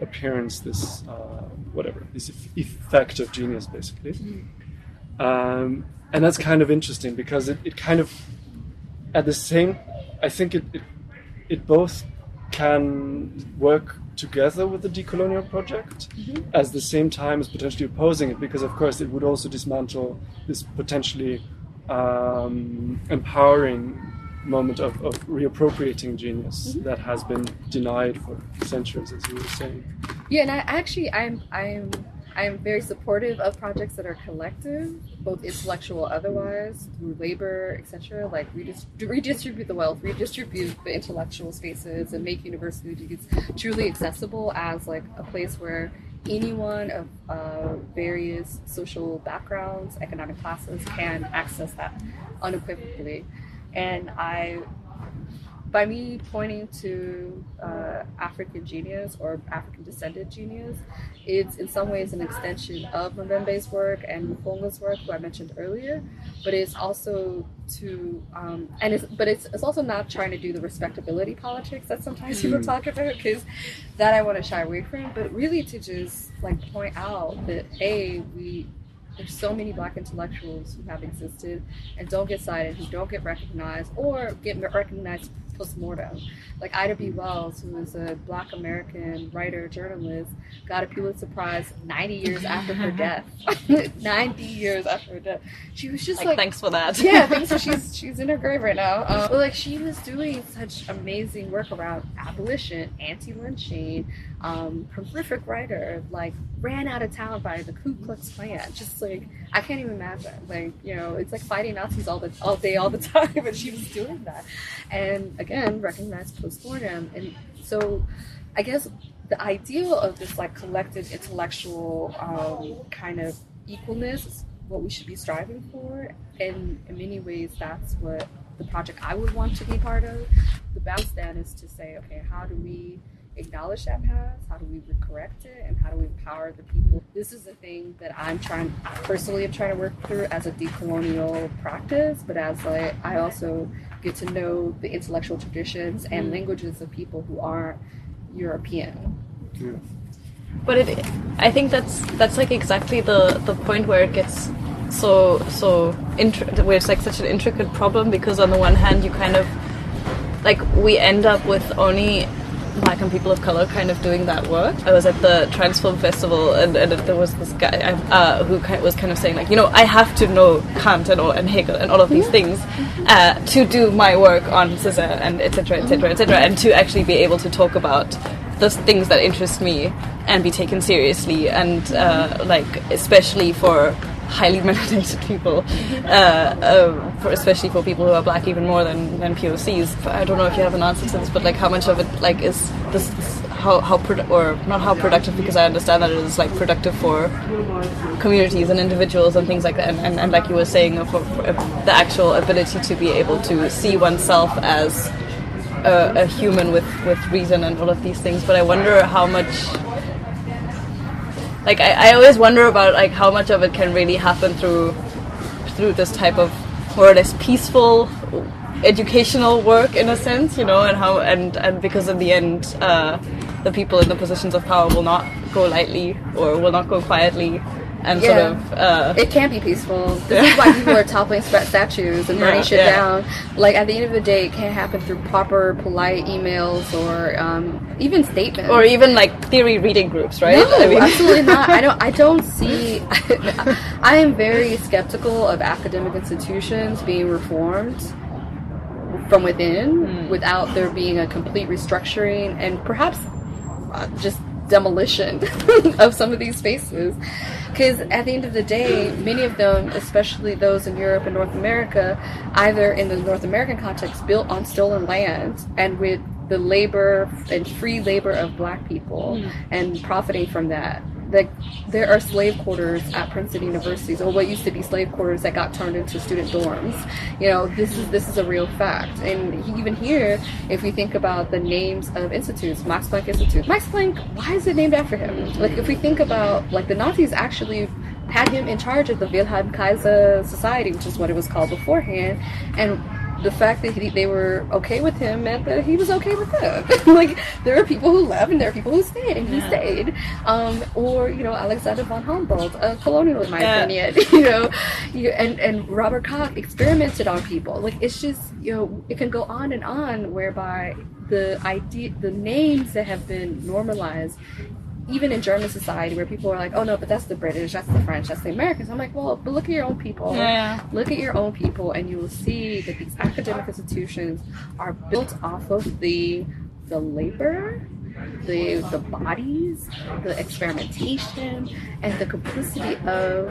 appearance, this uh, whatever, this eff- effect of genius, basically. Um, and that's kind of interesting because it, it kind of, at the same, I think it, it it both can work together with the decolonial project as the same time as potentially opposing it because of course it would also dismantle this potentially um, empowering moment of, of reappropriating genius that has been denied for centuries as you were saying Yeah, and I actually I'm I'm I'm very supportive of projects that are collective, both intellectual otherwise, through labor, etc. Like redis- redistribute the wealth, redistribute the intellectual spaces, and make universities truly accessible as like a place where anyone of uh, various social backgrounds, economic classes can access that unequivocally. And I by me pointing to uh, African genius or African descended genius, it's in some ways an extension of Mbembe's work and Mavhunga's work, who I mentioned earlier. But it's also to, um, and it's but it's it's also not trying to do the respectability politics that sometimes people Mm. talk about, because that I want to shy away from. But really to just like point out that a we there's so many black intellectuals who have existed and don't get cited, who don't get recognized or get recognized post-mortem. Like Ida B. Wells, who is a black American writer, journalist, got a Pulitzer Prize 90 years after her death. 90 years after her death. She was just Like, like, thanks for that. yeah, thanks. So she's she's in her grave right now. Um, but like she was doing such amazing work around abolition, anti-lynching, um, prolific writer. Like ran out of town by the Ku Klux Klan. Just like I can't even imagine. Like you know, it's like fighting Nazis all the all day, all the time, and she was doing that. And again, recognized post-mortem. And so, I guess the ideal of this like collective intellectual um, kind of equalness is what we should be striving for and in many ways that's what the project i would want to be part of the bounce then is to say okay how do we acknowledge that past how do we correct it? And how do we empower the people? This is the thing that i'm trying personally i'm trying to work through as a decolonial practice but as like i also get to know the intellectual traditions and mm-hmm. languages of people who aren't european. Yeah. But it, I think that's that's like exactly the the point where it gets so so intri- where it's like such an intricate problem because on the one hand you kind of like we end up with only black and people of color kind of doing that work. I was at the Transform Festival and, and there was this guy uh, who was kind of saying like, you know, I have to know Kant and, all- and Hegel and all of these things uh, to do my work on Césaire and etc. etc. etc. and to actually be able to talk about the things that interest me and be taken seriously and uh, like especially for highly melanated people uh, uh, for, especially for people who are black even more than, than POCs I don't know if you have an answer to this but like how much of it like is this, how, how or not how productive because I understand that it is like productive for communities and individuals and things like that and, and, and like you were saying for, for the actual ability to be able to see oneself as a, a human with, with reason and all of these things, but I wonder how much. Like I, I always wonder about like how much of it can really happen through through this type of more or less peaceful educational work in a sense, you know, and how and and because in the end, uh, the people in the positions of power will not go lightly or will not go quietly, and Yeah. sort of. Uh, It can't be peaceful. This is why people are toppling statues and burning Yeah, shit yeah. down. Like at the end of the day, it can't happen through proper, polite emails or um, even statements. or even like theory reading groups, right? No, I mean- absolutely not. I don't. I don't see. I am very skeptical of academic institutions being reformed from within Hmm. without there being a complete restructuring and perhaps uh, just demolition of some of these spaces. Because at the end of the day, many of them, especially those in Europe and North America, either in the North American context, built on stolen land and with the labor and free labor of black people mm. and profiting from that like there are slave quarters at Princeton universities, or what used to be slave quarters that got turned into student dorms. You know, this is this is a real fact. And even here, if we think about the names of institutes, Max Planck Institute, Max Planck, why is it named after him? Like if we think about like the Nazis actually had him in charge of the Wilhelm Kaiser Society, which is what it was called beforehand, and the fact that he, they were okay with him meant that he was okay with them. like there are people who left and there are people who stayed, and he stayed. Um, or you know Alexander von Humboldt, a colonial in my yeah. opinion. you know, and and Robert Koch experimented on people. Like it's just you know it can go on and on whereby the idea the names that have been normalized even in German society where people are like, oh no, but that's the British, that's the French, that's the Americans. I'm like, well, but look at your own people. Yeah. Look at your own people, and you will see that these academic institutions are built off of the the labor, the the bodies, the experimentation, and the complicity of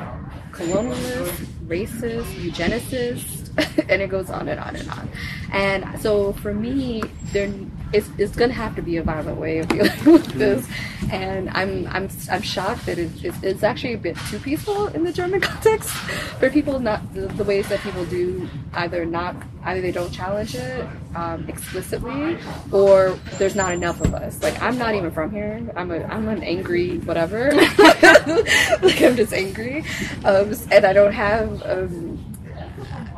colonialists, racists, eugenicists, and it goes on and on and on. And so for me, there it's, it's going to have to be a violent way of dealing with this. And I'm I'm I'm shocked that it's, it's, it's actually a bit too peaceful in the German context for people not the, the ways that people do either not either they don't challenge it um, explicitly or there's not enough of us. Like I'm not even from here. I'm a I'm an angry whatever. like I'm just angry, um, and I don't have. Um,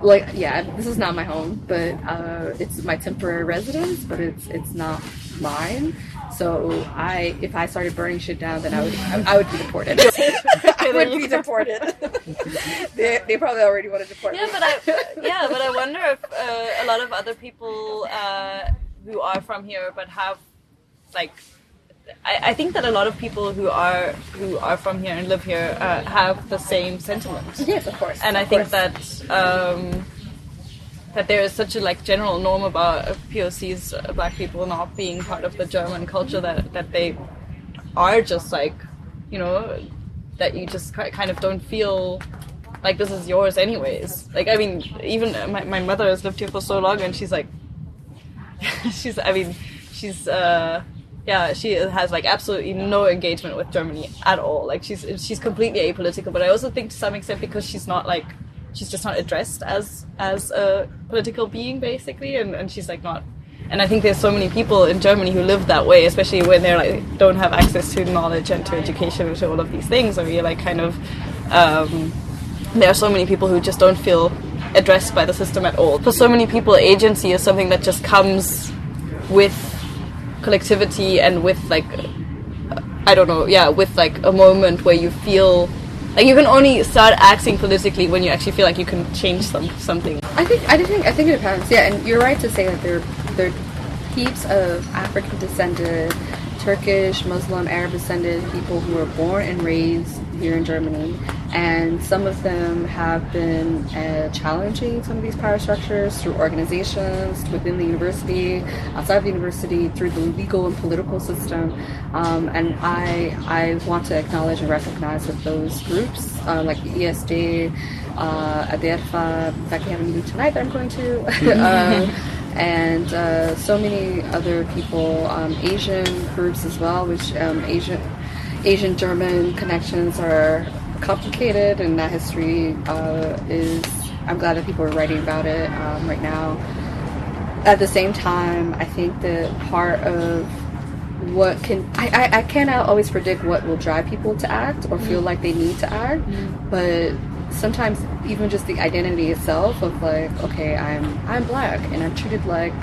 like yeah this is not my home but uh, it's my temporary residence but it's it's not mine. So i if i started burning shit down then i would i, I would be deported. I would be deported. They, they probably already want to deport yeah me. but i yeah but i wonder if uh, a lot of other people uh, who are from here but have like I, I, think that a lot of people who are who are from here and live here uh, have the same sentiments. Yes, of course. And I think course. that um, that there is such a like general norm about POCs, uh, Black people, not being part of the German culture that that they are just like, you know, that you just kind of don't feel like this is yours anyways. Like I mean, even my my mother has lived here for so long, and she's like, she's I mean, she's. Uh, yeah, she has like absolutely no engagement with Germany at all. Like she's she's completely apolitical. But I also think to some extent because she's not like she's just not addressed as as a political being basically, and, and she's like not. And I think there's so many people in Germany who live that way, especially when they're like don't have access to knowledge and to education and to all of these things. Or you're like kind of um, there are so many people who just don't feel addressed by the system at all. For so many people, agency is something that just comes with collectivity and with like I don't know, yeah, with like a moment where you feel like you can only start acting politically when you actually feel like you can change some something. I think I think I think it depends. Yeah, and you're right to say that there there are heaps of African descended, Turkish, Muslim, Arab descended people who were born and raised here in Germany, and some of them have been uh, challenging some of these power structures through organizations within the university, outside of the university, through the legal and political system. Um, and I I want to acknowledge and recognize that those groups, uh, like the ISD, uh, ADEFRA, in fact, we have a meeting tonight that I'm going to. uh, and uh, so many other people, um, Asian groups as well, which um, Asian Asian German connections are complicated, and that history uh, is. I'm glad that people are writing about it um, right now. At the same time, I think that part of what can I, I, I cannot always predict what will drive people to act or feel mm. like they need to act, mm. but sometimes even just the identity itself of like, okay, I'm I'm black and I'm treated like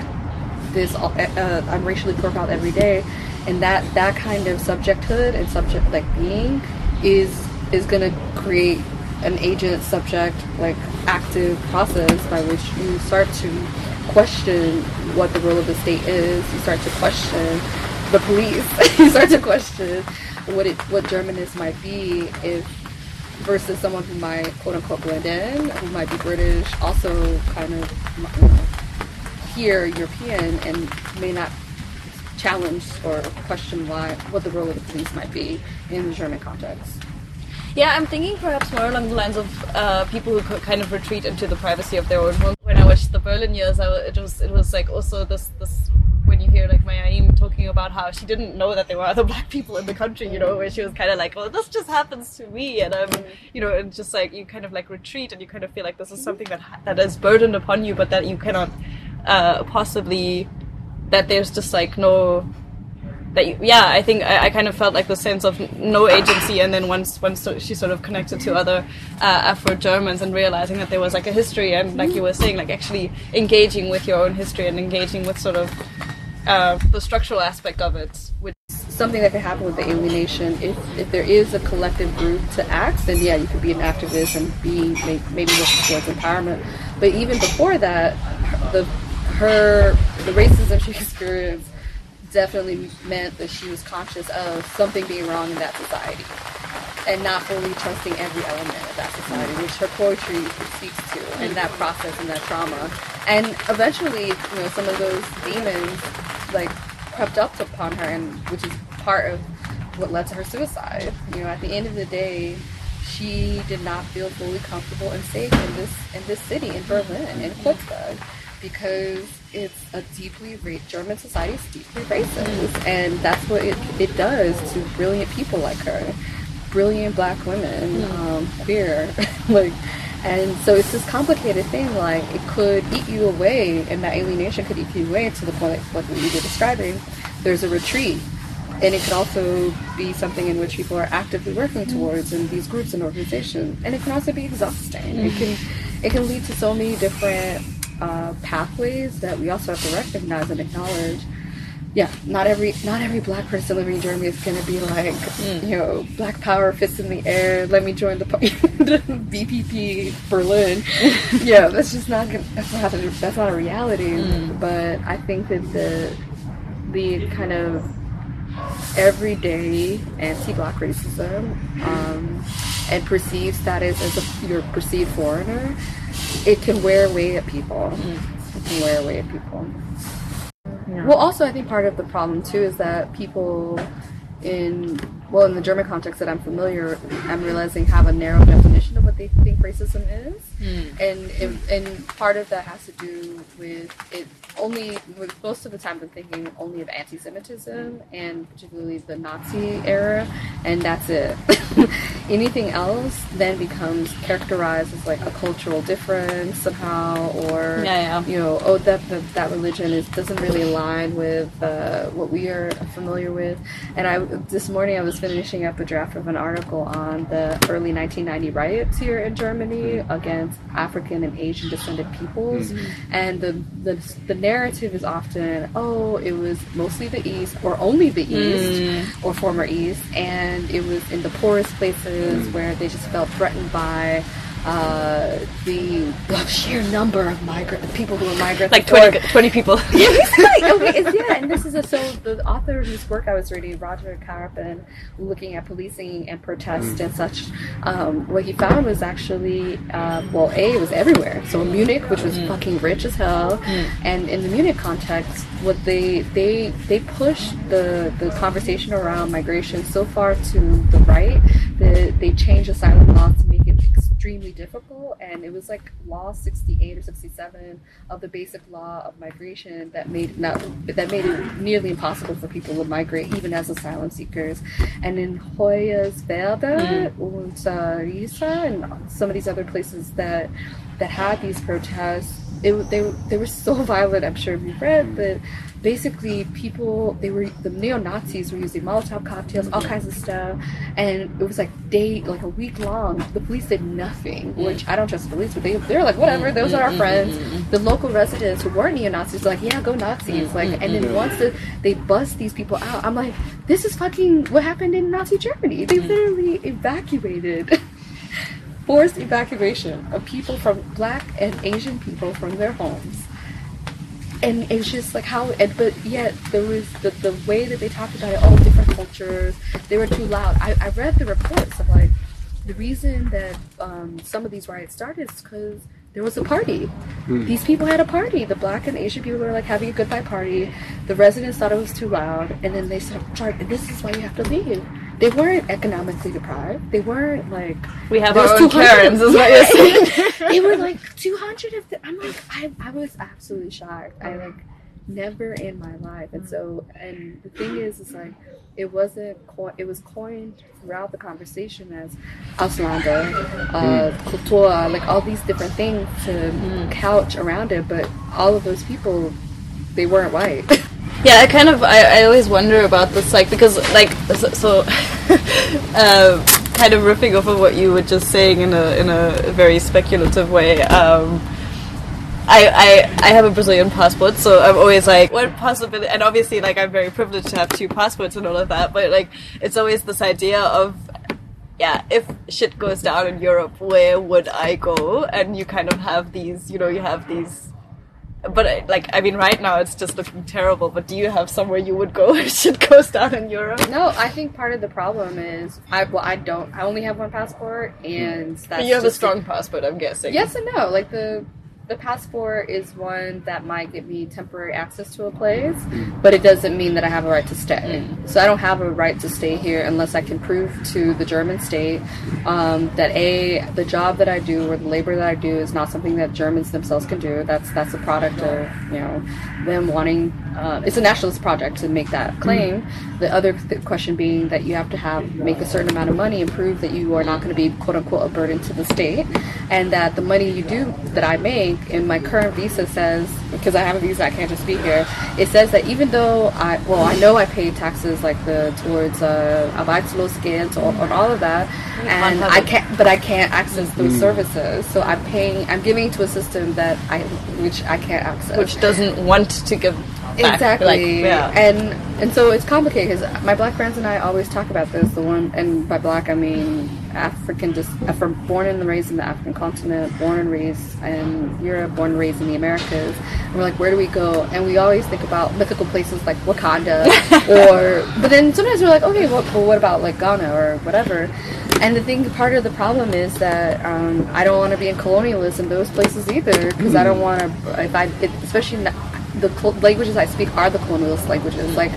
this. Uh, uh I'm racially profiled every day and that that kind of subjecthood and subject like being is is going to create an agent subject like active process by which you start to question what the role of the state is you start to question the police you start to question what it what germanness might be if versus someone who might quote unquote blend in who might be british also kind of you know, here european and may not challenge or question why what the role of the police might be in the German context. Yeah, I'm thinking perhaps more along the lines of uh, people who kind of retreat into the privacy of their own home. When I watched the Berlin years, I, it was it was like also this this when you hear like May Ayim talking about how she didn't know that there were other black people in the country, you know, where she was kind of like, well, this just happens to me, and I'm, you know, and just like you kind of like retreat and you kind of feel like this is something that that is burdened upon you, but that you cannot uh, possibly that there's just like no that yeah i think I, I, kind of felt like the sense of no agency and then once once she sort of connected to other uh, afro germans and realizing that there was like a history and like you were saying like actually engaging with your own history and engaging with sort of uh, the structural aspect of it which something that can happen with the alienation if, if there is a collective group to act then yeah you could be an activist and be maybe work towards empowerment. But even before that the her the racism she experienced definitely meant that she was conscious of something being wrong in that society and not fully trusting every element of that society, mm. which her poetry speaks to, and that mm. process and that trauma. And eventually, you know, some of those demons like crept up upon her, and which is part of what led to her suicide. You know, at the end of the day, she did not feel fully comfortable and safe in this in this city in Berlin in mm. Kreuzberg because it's a deeply ra- German society is deeply racist, and that's what it, it does to brilliant people like her, brilliant black women, hmm. um, queer, like. And so it's this complicated thing, like it could eat you away, and that alienation could eat you away to the point like what you were describing. There's a retreat, and it could also be something in which people are actively working hmm. towards in these groups and organizations. And it can also be exhausting. It hmm. can it can lead to so many different uh, pathways that we also have to recognize and acknowledge. Yeah, not every not every black person living in Germany is gonna be like, mm. you know, black power, fists in the air. Let me join the, the BPP Berlin. yeah, that's just not gonna, that's not a, that's not a reality. Mm. But I think that the the kind of everyday anti-black racism um, and perceived status as a your perceived foreigner it can wear away at people. It can wear away at people. Yeah. Well, also, I think part of the problem too is that people in well, in the German context that I'm familiar, I'm realizing have a narrow definition of what they think racism is, mm. and and part of that has to do with it only with most of the time I'm thinking only of anti-Semitism and particularly the Nazi era, and that's it. Anything else then becomes characterized as like a cultural difference somehow, or yeah, yeah. you know, oh that, that that religion is doesn't really align with uh, what we are familiar with. And I this morning I was finishing up a draft of an article on the early 1990 riots here in Germany against African and Asian descended peoples, mm-hmm. and the the the narrative is often, oh, it was mostly the East or only the East mm. or former East, and it was in the poorest places mm. where they just felt threatened by uh, the sheer number of migrant people who are migrants, like 20, 20 people. yeah, okay, yeah, and this is a, so the author whose work I was reading, Roger Karapin, looking at policing and protest mm. and such. Um, what he found was actually, uh, well, a it was everywhere. So in Munich, which was mm. fucking rich as hell, mm. and in the Munich context, what they they they pushed the the conversation around migration so far to the right that they changed asylum law to make it extremely difficult and it was like law 68 or 67 of the basic law of migration that made not that made it nearly impossible for people to migrate even as asylum seekers and in Hoyerswerda mm. and uh, Riesa and some of these other places that that had these protests it, they, they were so violent I'm sure you've read that basically people they were the neo-nazis were using molotov cocktails all mm-hmm. kinds of stuff and it was like day like a week long. The police did nothing which i don't trust the police but they, they're like whatever those are our mm-hmm. friends. Mm-hmm. mm-hmm. the local residents who weren't neo-nazis were like yeah go nazis like mm-hmm. and then once the, they bust these people out i'm like this is fucking what happened in nazi germany. They literally evacuated forced evacuation of people from black and asian people from their homes and it's just like how and, but yet there was the, the way that they talked about it all different cultures they were too loud i, I read the reports of like the reason that um, some of these riots started is because there was a party. These people had a party. The black and Asian people were like having a goodbye party. The residents thought it was too loud, and then they started. And this is why you have to leave. They weren't economically deprived. They weren't like We have there was our own 200 Karens, is what you're saying. they were like 200 of them. I'm like, I, I was absolutely shocked. I like never in my life. And so, and the thing is, is like, it wasn't, co- it was coined throughout the conversation as Ausländer, uh, Kultura, like all these different things to couch around it. But all of those people, they weren't white. Yeah, I kind of I, I always wonder about this like because like so, so uh, kind of riffing off of what you were just saying in a in a very speculative way. Um, I, I I have a Brazilian passport, so I'm always like, what possibility? And obviously, like I'm very privileged to have two passports and all of that. But like, it's always this idea of yeah, if shit goes down in Europe, where would I go? And you kind of have these, you know, you have these. But uh, like, I mean, right now it's just looking terrible. But do you have somewhere you would go if shit goes down in Europe? no, I think part of the problem is I, well, I don't, I only have one passport, and that's But you have a strong passport, I'm guessing. Yes and no. Like the the passport is one that might give me temporary access to a place, but it doesn't mean that I have a right to stay. So I don't have a right to stay here unless I can prove to the German state um, that a the job that I do or the labor that I do is not something that Germans themselves can do. That's that's a product of you know them wanting. Uh, it's a nationalist project to make that claim. The other th- question being that you have to have make a certain amount of money and prove that you are not going to be quote unquote a burden to the state, and that the money you do that I make in my current visa says because I have a visa I can't just be here. It says that even though I well I know I pay taxes like the towards uh, Arbeitslosengeld or, or all of that, and have I it. can't but I can't access those services. So I'm paying I'm giving to a system that I which I can't access. Which doesn't want to give back. Exactly. Like, yeah. And and so it's complicated because my black friends and I always talk about this. The one, and by black I mean African, just from born and raised in the African continent, born and raised in Europe, born and raised in the Americas. And we're like, where do we go? And we always think about mythical places like Wakanda, or but then sometimes we're like, okay, well, well what about like Ghana or whatever? And the thing, part of the problem is that um, I don't want to be in colonialism in those places either because I don't want to. If I, it, especially the languages I speak are the colonialist languages, like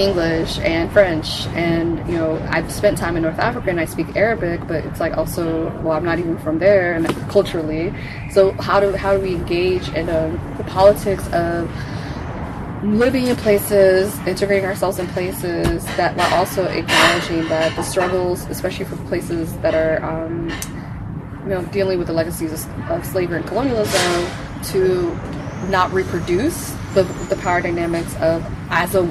English and French. And you know, I've spent time in North Africa and I speak Arabic, but it's like also, well, I'm not even from there, and culturally. So how do how do we engage in um, the politics of living in places, integrating ourselves in places that while also acknowledging that the struggles, especially for places that are, um, you know, dealing with the legacies of, of slavery and colonialism, to not reproduce the, the power dynamics of as a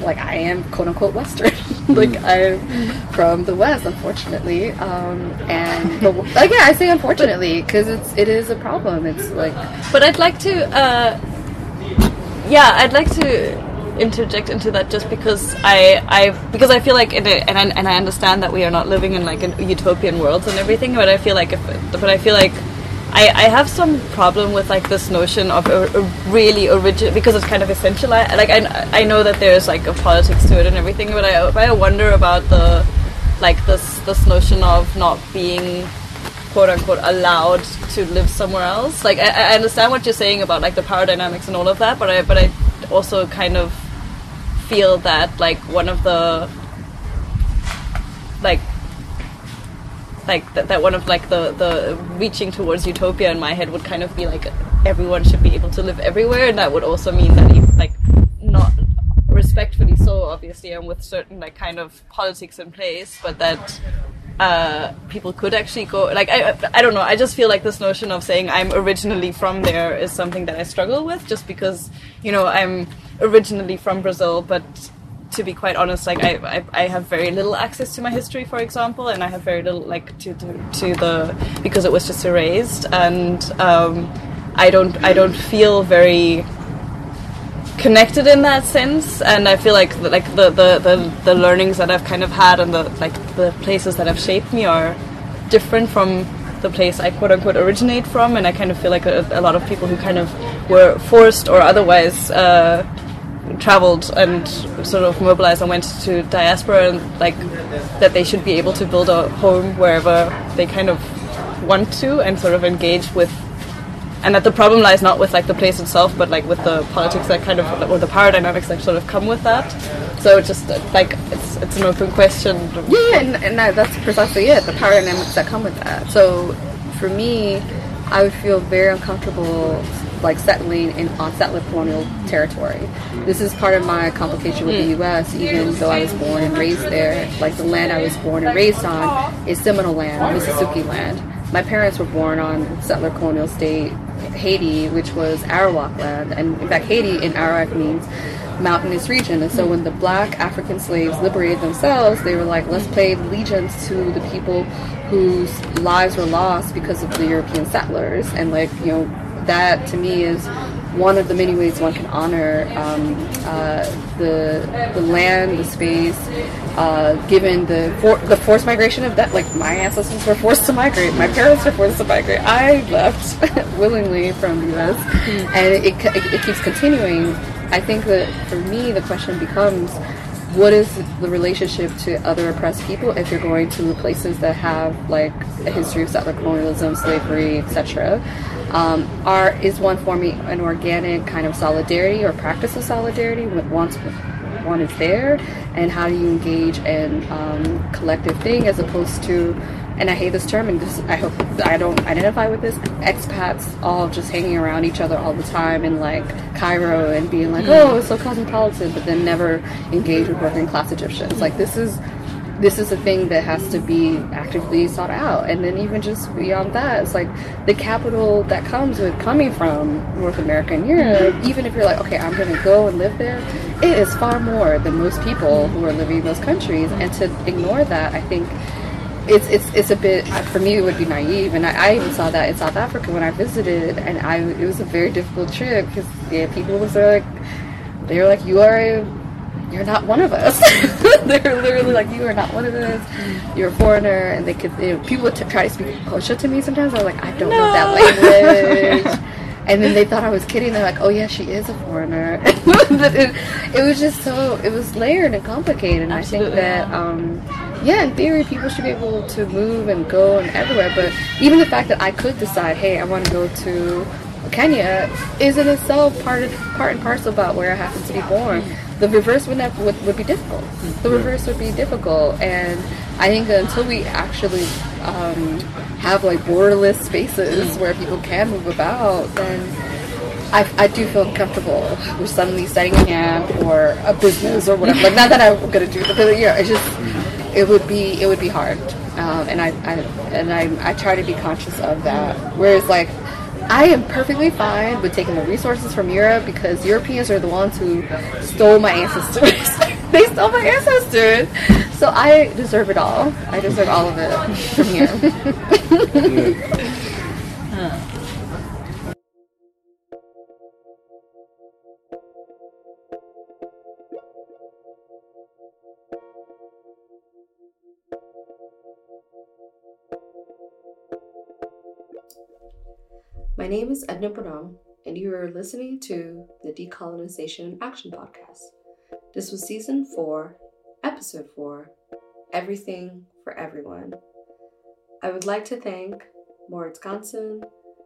like I am quote unquote Western, like I'm from the West, unfortunately, um, and but, yeah, I say unfortunately because it's it is a problem. It's like But I'd like to, uh, yeah, I'd like to interject into that just because I, I because I feel like, in a, and I, and I understand that we are not living in like a utopian worlds and everything, but I feel like, if, but I feel like. I, I have some problem with like this notion of a, a really original because it's kind of essential. I, like I, I know that there's like a politics to it and everything, but I, I wonder about the like this this notion of not being quote unquote allowed to live somewhere else. Like I, I understand what you're saying about like the power dynamics and all of that, but I but I also kind of feel that like one of the like like that, that one of like the the reaching towards utopia in my head would kind of be like everyone should be able to live everywhere. And that would also mean that you like not respectfully so obviously and with certain like kind of politics in place but that uh, people could actually go like I I don't know. I just feel like this notion of saying I'm originally from there is something that I struggle with just because you know I'm originally from Brazil but to be quite honest like I, I, I have very little access to my history for example and I have very little like to, to, to the because it was just erased and um, I don't I don't feel very connected in that sense and i feel like like the, the, the, the learnings that i've kind of had and the like the places that have shaped me are different from the place i quote unquote originate from and i kind of feel like a, a lot of people who kind of were forced or otherwise uh, traveled and sort of mobilized and went to diaspora and like that they should be able to build a home wherever they kind of want to and sort of engage with and that the problem lies not with like the place itself, but like with the politics that kind of or the power dynamics that sort of come with that. So it's just uh, like it's it's an open question. Yeah, and, and that, that's precisely it. The power dynamics that come with that. So for me, I would feel very uncomfortable like settling in on settler colonial territory. This is part of my complication with the mm. U.S. Even though I was born and raised there, like the land I was born and raised on is Seminole land, Miccosukee land. My parents were born on settler colonial state Haiti, which was Arawak land, and in fact, Haiti in Arawak means mountainous region. And so when the black African slaves liberated themselves, they were like, let's pay allegiance to the people whose lives were lost because of the European settlers. And like, you know, that to me is one of the many ways one can honor um, uh, the the land, the space, uh, given the for, the forced migration of that. Like my ancestors were forced to migrate, my parents were forced to migrate. I left willingly from the U.S. Mm-hmm. and it, it, it keeps continuing. I think that for me, the question becomes what is the relationship to other oppressed people if you're going to places that have like a history of settler colonialism, slavery, etc. Um, are is one forming an organic kind of solidarity or practice of solidarity once one is there, and how do you engage in um, collective thing as opposed to and I hate this term, and this, I hope I don't identify with this. Expats all just hanging around each other all the time in like Cairo and being like, oh, it's so cosmopolitan, but then never engage with working class Egyptians. Like this is this is a thing that has to be actively sought out. And then even just beyond that, it's like the capital that comes with coming from North America and Europe, even if you're like, okay, I'm going to go and live there, it is far more than most people who are living in those countries. And to ignore that, I think it's it's it's a bit for me it would be naive and I, I, even saw that in South Africa when I visited and I it was a very difficult trip because yeah people was like they were like you are you're not one of us. They're literally like you are not one of us. You're a foreigner. And they could you know, people would t- try to speak Xhosa to me sometimes. I was like I don't no. know that language. And then they thought I was kidding. They're like oh yeah she is a foreigner. It, it, was just so it was layered and complicated. And Absolutely. I think that um yeah, in theory, people should be able to move and go and everywhere. But even the fact that I could decide, hey, I want to go to Kenya, is in itself part of part and parcel about where I happen to be born. The reverse would never, would, would be difficult. The reverse would be difficult, and I think until we actually um, have like borderless spaces where people can move about, then I, I do feel uncomfortable with suddenly setting a camp or a business or whatever. Like not that I'm gonna do, but you know, it's just it would be it would be hard, um, and I, I and I, I try to be conscious of that. Whereas like I am perfectly fine with taking the resources from Europe because Europeans are the ones who stole my ancestors. they stole my ancestors, so I deserve it all. I deserve all of it from here. My name is Edna Bonhomme, and you are listening to the Decolonization Action Podcast. This was season four, episode four Everything for Everyone. I would like to thank Moritz Gansen,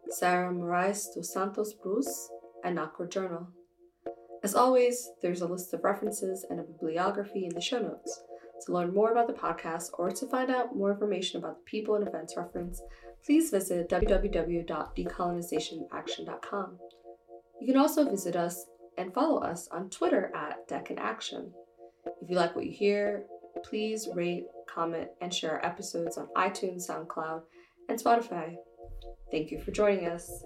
Sarah Moraes dos Santos Bruce, and Awkward Journal. As always, there's a list of references and a bibliography in the show notes. To learn more about the podcast or to find out more information about the people and events referenced, please visit www.decolonizationaction.com. You can also visit us and follow us on Twitter at Deck in Action. If you like what you hear, please rate, comment, and share our episodes on iTunes, SoundCloud, and Spotify. Thank you for joining us.